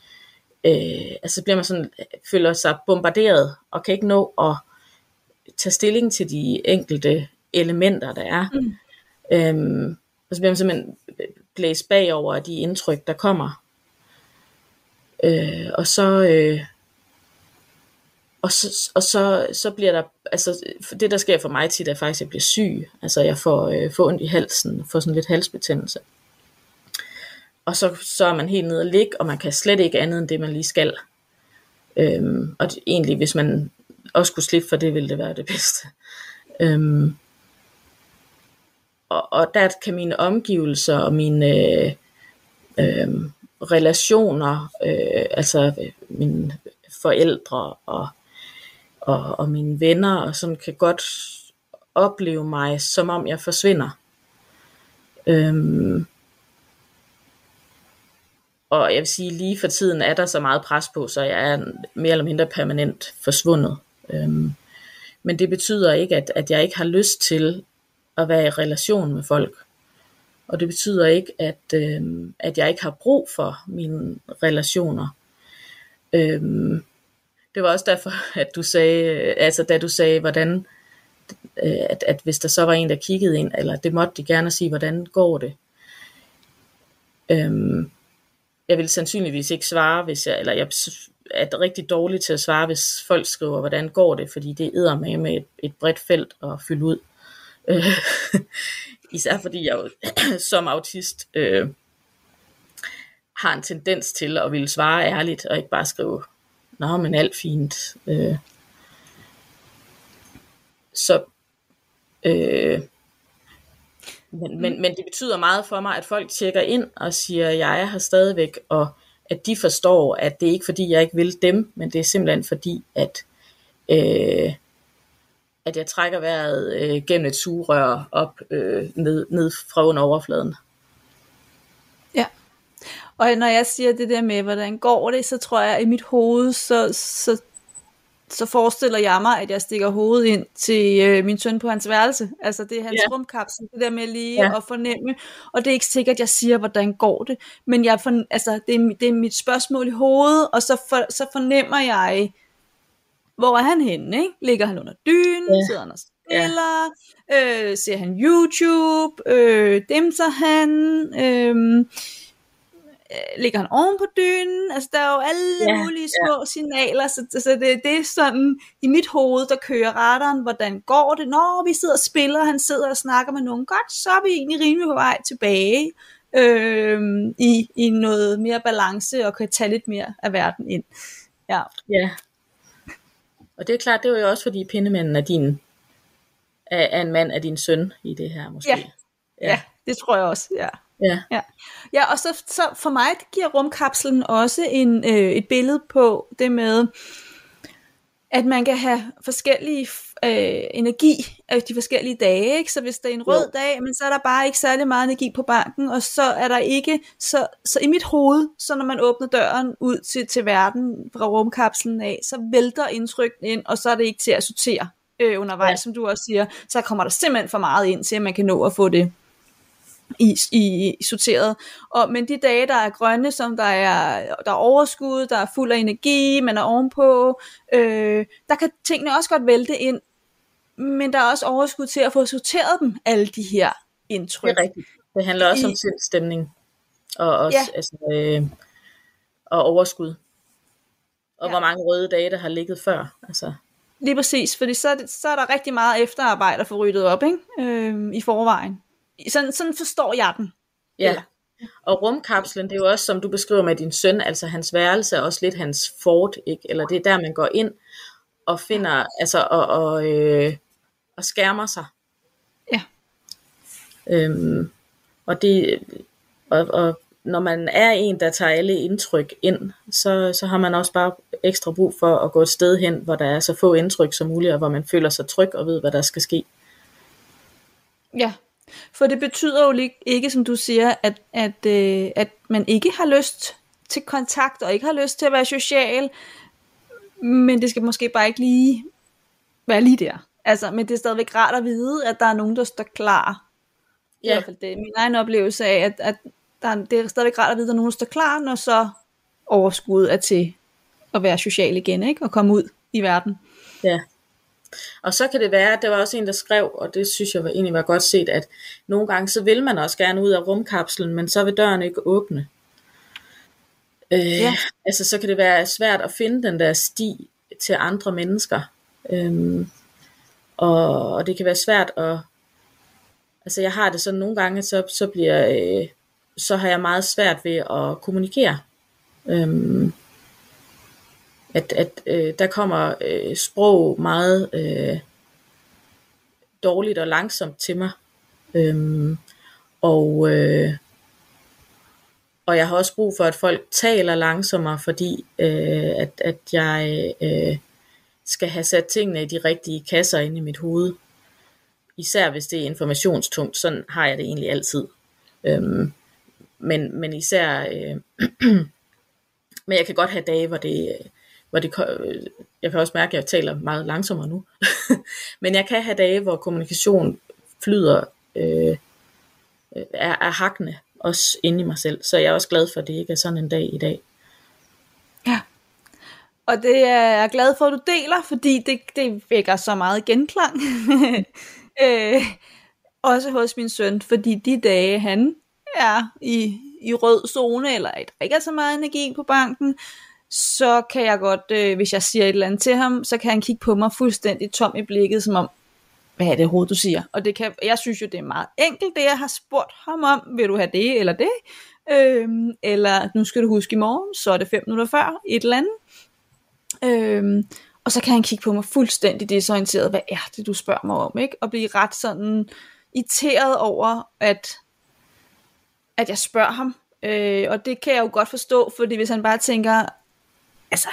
øh, altså bliver man sådan, føler sig bombarderet, og kan ikke nå at tage stilling til de enkelte elementer, der er. Mm. Øhm, og så bliver man simpelthen blæst bagover af de indtryk, der kommer. Øh, og så, øh, og så, og så, så bliver der, altså det der sker for mig tit er faktisk, at jeg bliver syg. Altså jeg får, øh, får ondt i halsen, får sådan lidt halsbetændelse. Og så, så er man helt nede og ligge, og man kan slet ikke andet end det, man lige skal. Øhm, og det, egentlig, hvis man også kunne slippe for det, ville det være det bedste. Øhm, og, og der kan mine omgivelser og mine øh, øh, relationer, øh, altså øh, mine forældre og og, og mine venner, og sådan kan godt opleve mig, som om jeg forsvinder. Øhm, og jeg vil sige, lige for tiden er der så meget pres på, så jeg er mere eller mindre permanent forsvundet. Øhm, men det betyder ikke, at, at jeg ikke har lyst til at være i relation med folk. Og det betyder ikke, at, øhm, at jeg ikke har brug for mine relationer. Øhm, det var også derfor, at du sagde, altså da du sagde, hvordan, øh, at, at hvis der så var en, der kiggede ind, eller det måtte de gerne sige, hvordan går det? Øhm, jeg vil sandsynligvis ikke svare, hvis jeg, eller jeg er rigtig dårlig til at svare, hvis folk skriver, hvordan går det, fordi det æder med med et, et bredt felt at fylde ud. Øh, især fordi jeg jo som autist øh, har en tendens til at ville svare ærligt, og ikke bare skrive, nå, men alt fint. Øh, så øh, men, men, men det betyder meget for mig, at folk tjekker ind og siger, at jeg er her stadigvæk, og at de forstår, at det er ikke fordi, jeg ikke vil dem, men det er simpelthen fordi, at, øh, at jeg trækker vejret øh, gennem et sugerør op øh, ned, ned fra under overfladen. Og når jeg siger det der med, hvordan går det, så tror jeg, at i mit hoved, så, så så forestiller jeg mig, at jeg stikker hovedet ind til øh, min søn på hans værelse. Altså det er hans ja. rumkapsel, det der med lige ja. at fornemme. Og det er ikke sikkert, at jeg siger, hvordan går det. Men jeg for, altså, det, er, det er mit spørgsmål i hovedet, og så, for, så fornemmer jeg, hvor er han henne? Ikke? Ligger han under dynen? Ja. Sidder han og spiller? Ja. Øh, ser han YouTube? Øh, demser han? Øh, ligger han oven på dynen? Altså, der er jo alle ja, mulige små ja. signaler, så, så det, det er sådan i mit hoved, der kører radaren, hvordan går det? Når vi sidder og spiller, han sidder og snakker med nogen, godt, så er vi egentlig rimelig på vej tilbage øh, i, i noget mere balance, og kan tage lidt mere af verden ind. Ja. ja. Og det er klart, det er jo også fordi pindemanden er din, er en mand af din søn i det her måske. Ja, ja. ja det tror jeg også, ja. Ja. ja. Ja, og så, så for mig giver rumkapslen også en, øh, et billede på det med, at man kan have forskellige øh, energi af de forskellige dage. Ikke? Så hvis det er en rød jo. dag, men så er der bare ikke særlig meget energi på banken, og så er der ikke, så, så i mit hoved, så når man åbner døren ud til, til verden fra rumkapslen af, så vælter indtrykken ind, og så er det ikke til at sortere øh, undervejs, ja. som du også siger. Så kommer der simpelthen for meget ind til, at man kan nå at få det i, i, i sorteret. Og, men de dage, der er grønne, som der er, der er overskud, der er fuld af energi, man er ovenpå, øh, der kan tingene også godt vælte ind, men der er også overskud til at få sorteret dem, alle de her indtryk. Det er rigtigt. Det handler også I, om stemning og, også, ja. altså, øh, og overskud. Og ja. hvor mange røde dage, der har ligget før. Altså. Lige præcis, fordi så er, så er der rigtig meget efterarbejde at få ryddet op ikke? Øh, i forvejen. Sådan, sådan forstår jeg den. Ja. Eller? Og rumkapslen, det er jo også, som du beskriver med din søn, altså hans værelse er også lidt hans fort, ikke? Eller det er der, man går ind og finder, altså, og, og, øh, og skærmer sig. Ja. Øhm, og det, og, og når man er en, der tager alle indtryk ind, så, så har man også bare ekstra brug for at gå et sted hen, hvor der er så få indtryk som muligt, og hvor man føler sig tryg og ved, hvad der skal ske. Ja, for det betyder jo ikke, som du siger, at, at, øh, at man ikke har lyst til kontakt, og ikke har lyst til at være social, men det skal måske bare ikke lige være lige der. Altså, men det er stadigvæk rart at vide, at der er nogen, der står klar. Ja. I hvert fald det er min egen oplevelse af, at, at der er, det er stadigvæk rart at vide, at der er nogen, der står klar, når så overskud er til at være social igen, ikke? Og komme ud i verden. Ja. Og så kan det være, at der var også en, der skrev, og det synes jeg egentlig var godt set, at nogle gange så vil man også gerne ud af rumkapslen, men så vil døren ikke åbne. Øh, ja. Altså så kan det være svært at finde den der sti til andre mennesker. Øhm, og, og det kan være svært at, altså jeg har det sådan nogle gange, så, så bliver, øh, så har jeg meget svært ved at kommunikere. Øhm, at, at øh, der kommer øh, sprog meget øh, dårligt og langsomt til mig. Øhm, og, øh, og jeg har også brug for, at folk taler langsommere, fordi øh, at, at jeg øh, skal have sat tingene i de rigtige kasser inde i mit hoved. Især hvis det er informationstungt, sådan har jeg det egentlig altid. Øhm, men, men især, øh, men jeg kan godt have dage, hvor det, hvor det, øh, jeg kan også mærke, at jeg taler meget langsommere nu, men jeg kan have dage, hvor kommunikation flyder, øh, øh, er, er hakkende, også inde i mig selv. Så jeg er også glad for, at det ikke er sådan en dag i dag. Ja. Og det er jeg glad for, at du deler, fordi det, det vækker så meget genklang. øh, også hos min søn, fordi de dage, han er i, i rød zone, eller ikke er så meget energi på banken, så kan jeg godt, øh, hvis jeg siger et eller andet til ham, så kan han kigge på mig fuldstændig tom i blikket, som om, hvad er det hoved, du siger? Og det kan, jeg synes jo, det er meget enkelt, det jeg har spurgt ham om, vil du have det eller det? Øhm, eller nu skal du huske i morgen, så er det fem minutter før, et eller andet. Øhm, og så kan han kigge på mig fuldstændig desorienteret, hvad er det, du spørger mig om, ikke? Og blive ret sådan irriteret over, at, at jeg spørger ham. Øh, og det kan jeg jo godt forstå, fordi hvis han bare tænker, altså,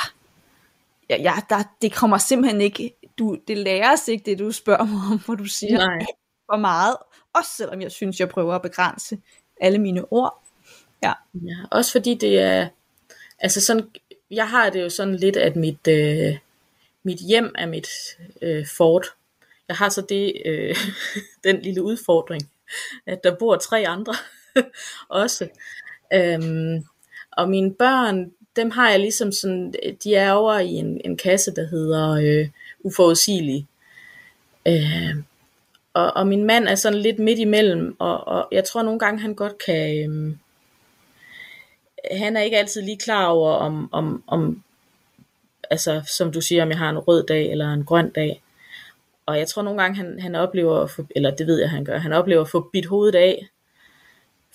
ja, ja, der, det kommer simpelthen ikke, du, det læres ikke, det du spørger mig om, hvor du siger Nej. for meget. Også selvom jeg synes, jeg prøver at begrænse alle mine ord. Ja. Ja, også fordi det er, altså sådan, jeg har det jo sådan lidt, at mit, øh, mit hjem er mit øh, fort. Jeg har så det, øh, den lille udfordring, at der bor tre andre også. Øhm, og mine børn, dem har jeg ligesom sådan, øh, de er over i en, en kasse, der hedder øh, uforudsigelig. Øh, og, og min mand er sådan lidt midt imellem, og, og jeg tror nogle gange, han godt kan... Øh, han er ikke altid lige klar over, om, om, om altså som du siger, om jeg har en rød dag eller en grøn dag. Og jeg tror nogle gange, han, han oplever, at få, eller det ved jeg, han gør, han oplever at få bidt hovedet af,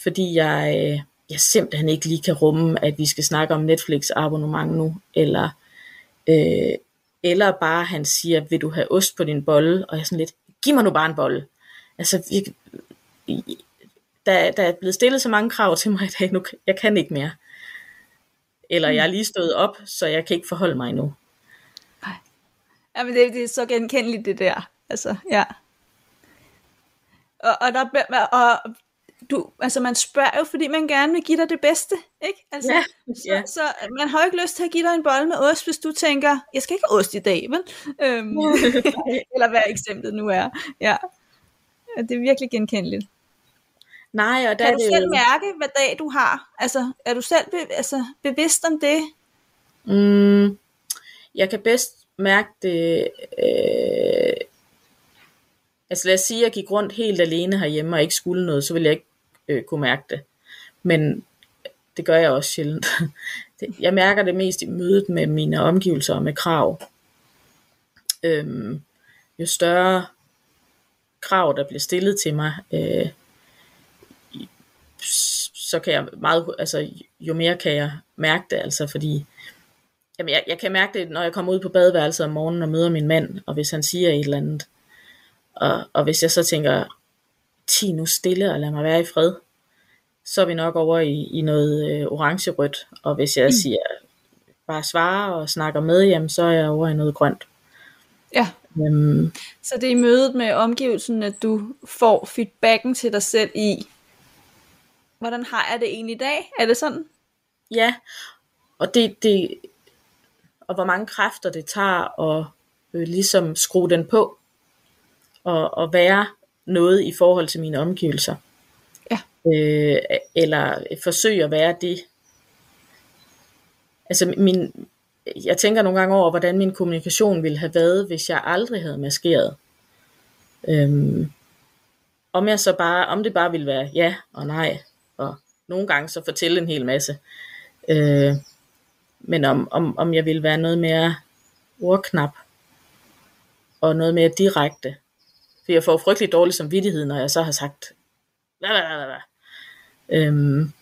fordi jeg, øh, jeg simpelthen ikke lige kan rumme, at vi skal snakke om Netflix abonnement nu, eller, øh, eller bare han siger, vil du have ost på din bolle, og jeg er sådan lidt, giv mig nu bare en bolle. Altså, jeg, der, der er blevet stillet så mange krav til mig i dag, nu, jeg kan ikke mere. Eller jeg er lige stået op, så jeg kan ikke forholde mig endnu. Ja, men det, det er så genkendeligt, det der. Altså, ja. Og, og, der, og du, altså man spørger jo, fordi man gerne vil give dig det bedste, ikke? Altså, Ja, så, ja. så man har jo ikke lyst til at give dig en bolle med ost, hvis du tænker, jeg skal ikke have ost i dag, vel? Øhm, eller hvad eksemplet nu er. Ja. Det er virkelig genkendeligt. Nej, og der Kan du det selv mærke, hvad dag du har? Altså, er du selv be, altså, bevidst om det? mm, jeg kan bedst mærke det, øh, altså lad os sige, at jeg gik rundt helt alene herhjemme og ikke skulle noget, så ville jeg ikke øh, kunne mærke det. Men det gør jeg også sjældent. Jeg mærker det mest i mødet med mine omgivelser og med krav. Øhm, jo større krav, der bliver stillet til mig, øh, så kan jeg meget, altså jo mere kan jeg mærke det, altså fordi, jamen jeg, jeg kan mærke det, når jeg kommer ud på badeværelset om morgenen og møder min mand, og hvis han siger et eller andet, og, og hvis jeg så tænker, ti nu stille og lad mig være i fred, så er vi nok over i, i noget øh, orange-rødt, og hvis jeg mm. siger, bare svarer og snakker med, jamen så er jeg over i noget grønt. Ja. Øhm, Så det er i mødet med omgivelsen, at du får feedbacken til dig selv i, hvordan har jeg det egentlig i dag? Er det sådan? Ja, og det, det og hvor mange kræfter det tager at øh, ligesom skrue den på og, og være noget i forhold til mine omgivelser. Ja. Øh, eller forsøge at være det. Altså min, jeg tænker nogle gange over, hvordan min kommunikation ville have været, hvis jeg aldrig havde maskeret. Øhm, om jeg så bare, om det bare ville være ja og nej, og nogle gange så fortælle en hel masse. Øh, men om, om, om jeg ville være noget mere ordknap, og noget mere direkte. For jeg får frygtelig dårlig samvittighed, når jeg så har sagt, hvad, hvad, hvad, hvad. Øhm,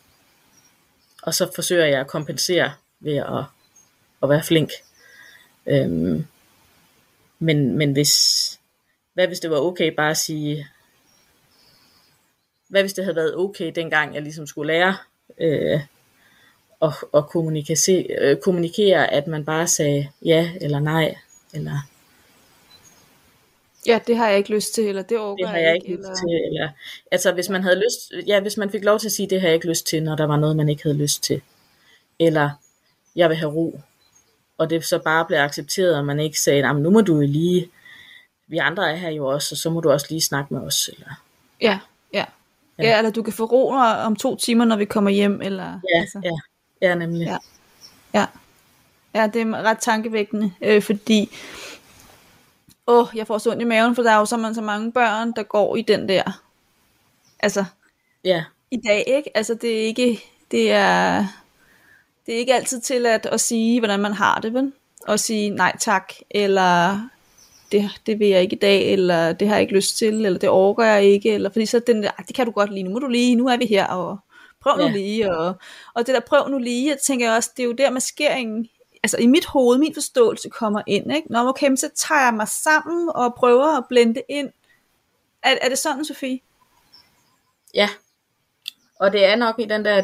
og så forsøger jeg at kompensere ved at, at være flink. Øhm, men, men hvis, hvad hvis det var okay bare at sige, hvad hvis det havde været okay dengang jeg ligesom skulle lære øh, at, at kommunikere, øh, kommunikere, at man bare sagde ja eller nej, eller Ja, det har jeg ikke lyst til, eller det overgår det har jeg ikke lyst eller... til. Eller, altså hvis man havde lyst, ja, hvis man fik lov til at sige, det har jeg ikke lyst til, når der var noget, man ikke havde lyst til. Eller, jeg vil have ro. Og det så bare blev accepteret, og man ikke sagde, nu må du jo lige, vi andre er her jo også, og så må du også lige snakke med os. Eller, Ja, ja. Ja, ja eller du kan få ro om to timer, når vi kommer hjem. Eller, ja, altså. ja, ja, nemlig. Ja. ja. Ja, det er ret tankevækkende, øh, fordi åh, jeg får så ondt i maven, for der er jo så, så mange børn, der går i den der, altså, ja. i dag, ikke? Altså, det er ikke, det er, det er ikke altid tilladt at sige, hvordan man har det, vel? Og sige nej tak, eller det, det vil jeg ikke i dag, eller det har jeg ikke lyst til, eller det overgår jeg ikke, eller fordi så den der, det kan du godt lige, nu må du lige, nu er vi her, og prøv nu ja. lige, og, og det der prøv nu lige, jeg tænker også, det er jo der maskeringen, altså i mit hoved, min forståelse kommer ind, ikke? Nå, okay, så tager jeg mig sammen og prøver at blende ind. Er, er det sådan, Sofie? Ja, og det er nok i den der,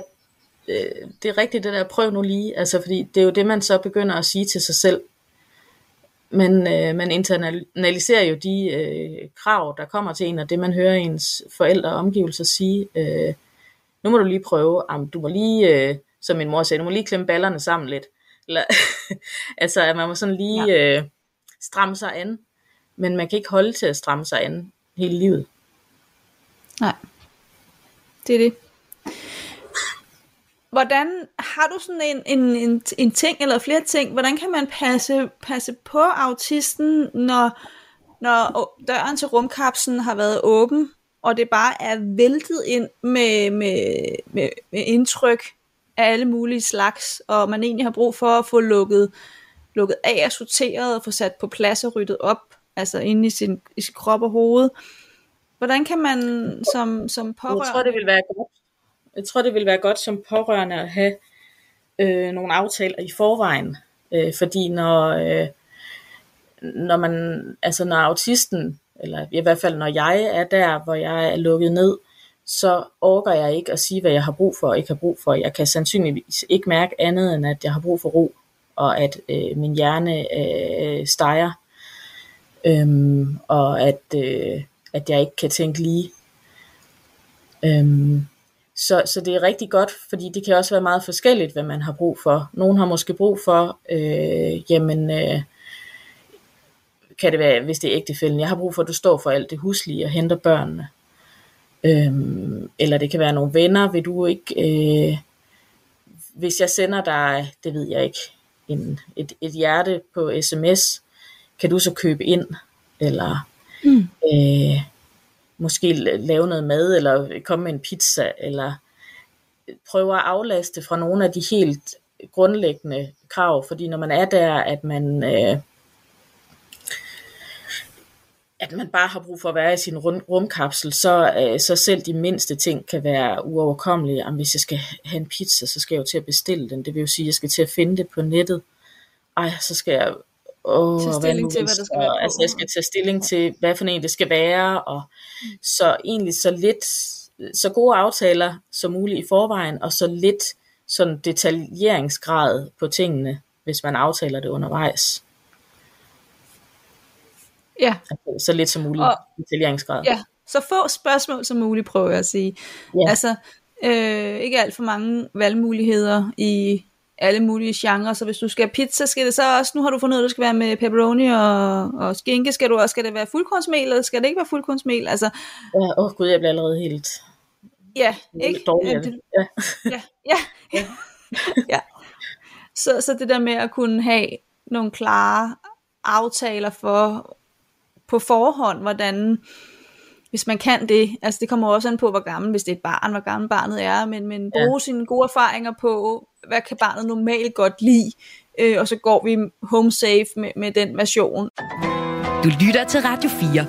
øh, det er rigtigt det der, prøv nu lige, altså fordi det er jo det, man så begynder at sige til sig selv, men øh, man internaliserer jo de øh, krav, der kommer til en, og det man hører ens forældre og omgivelser sige, øh, nu må du lige prøve, am, du må lige, øh, som min mor sagde, du må lige klemme ballerne sammen lidt. Eller, altså, at man må sådan lige ja. øh, stramme sig an, men man kan ikke holde til at stramme sig an hele livet. Nej, det er det. Hvordan har du sådan en, en, en, en ting eller flere ting, hvordan kan man passe, passe på autisten, når, når døren til rumkapslen har været åben, og det bare er væltet ind med, med, med, med indtryk af alle mulige slags, og man egentlig har brug for at få lukket, lukket af og sorteret og få sat på plads og ryddet op, altså inde i sin, i sin krop og hoved. Hvordan kan man som, som pårørende... Jeg tror, det vil være godt jeg tror, det vil være godt som pårørende at have øh, nogle aftaler i forvejen. Øh, fordi når, øh, når man, altså når autisten, eller i hvert fald når jeg er der, hvor jeg er lukket ned, så orker jeg ikke at sige, hvad jeg har brug for og ikke har brug for. Jeg kan sandsynligvis ikke mærke andet, end at jeg har brug for ro, og at øh, min hjerne øh, steger, øhm, og at, øh, at jeg ikke kan tænke lige. Øhm, så, så det er rigtig godt, fordi det kan også være meget forskelligt, hvad man har brug for. Nogle har måske brug for, øh, jamen, øh, kan det være, hvis det er ægtefælden, jeg har brug for, at du står for alt det huslige og henter børnene. Øhm, eller det kan være nogle venner, vil du ikke, øh, hvis jeg sender dig, det ved jeg ikke, en, et, et hjerte på sms, kan du så købe ind, eller mm. øh, måske lave noget mad, eller komme med en pizza, eller prøve at aflaste fra nogle af de helt grundlæggende krav, fordi når man er der, at man øh, at man bare har brug for at være i sin rum, rumkapsel, så, øh, så selv de mindste ting kan være uoverkommelige. Jamen, hvis jeg skal have en pizza, så skal jeg jo til at bestille den. Det vil jo sige, at jeg skal til at finde det på nettet. Ej, så skal jeg Åh, tage stilling til, hvad der skal være på. Altså, jeg skal tage stilling til, hvad for en det skal være, og så egentlig så lidt, så gode aftaler som muligt i forvejen, og så lidt sådan detaljeringsgrad på tingene, hvis man aftaler det undervejs. Ja. Altså, så lidt som muligt og, detaljeringsgrad. Ja, så få spørgsmål som muligt, prøver jeg at sige. Ja. Altså, øh, ikke alt for mange valgmuligheder i alle mulige genrer, så hvis du skal have pizza, skal det så også, nu har du fundet ud det skal være med pepperoni og, og skinke, skal du også, skal det være fuldkornsmel, eller skal det ikke være fuldkornsmel? Altså, ja, åh oh, gud, jeg bliver allerede helt ja, ikke? dårlig det. Ja. ja, ja. ja. ja. Så, så det der med at kunne have nogle klare aftaler for på forhånd, hvordan hvis man kan det, altså det kommer også an på, hvor gammel, hvis det er et barn, hvor gammel barnet er, men, men bruge ja. sine gode erfaringer på, hvad kan barnet normalt godt lide, øh, og så går vi home safe med, med den version. Du lytter til Radio 4.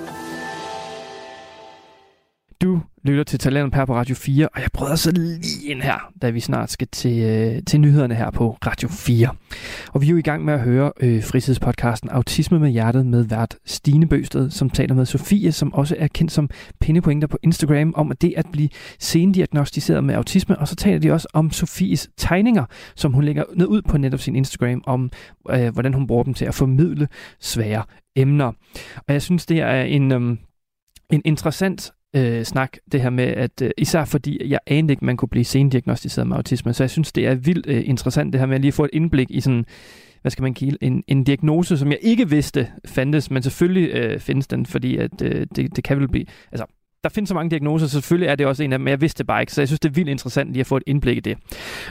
Du lytter til Talent her på Radio 4, og jeg prøver så lige ind her, da vi snart skal til, øh, til nyhederne her på Radio 4. Og vi er jo i gang med at høre øh, fritidspodcasten Autisme med Hjertet med vært Stine Bøsted, som taler med Sofie, som også er kendt som pindepointer på Instagram, om at det at blive sendiagnostiseret med autisme, og så taler de også om Sofies tegninger, som hun lægger ned ud på netop sin Instagram, om øh, hvordan hun bruger dem til at formidle svære emner. Og jeg synes, det er en... Øh, en interessant øh, snak, det her med, at øh, især fordi jeg anede ikke, man kunne blive sendiagnostiseret med autisme, så jeg synes, det er vildt øh, interessant det her med at lige få et indblik i sådan, hvad skal man kalde, en, en diagnose, som jeg ikke vidste fandtes, men selvfølgelig øh, findes den, fordi at, øh, det, det kan vel blive, altså der findes så mange diagnoser, så selvfølgelig er det også en af dem, men jeg vidste det bare ikke, så jeg synes, det er vildt interessant lige at få et indblik i det.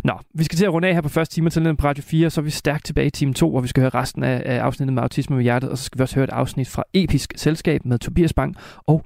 Nå, vi skal til at runde af her på første time til på Radio 4, så er vi stærkt tilbage i time 2, hvor vi skal høre resten af, af afsnittet med Autisme med Hjertet, og så skal vi også høre et afsnit fra Episk Selskab med Tobias Bang og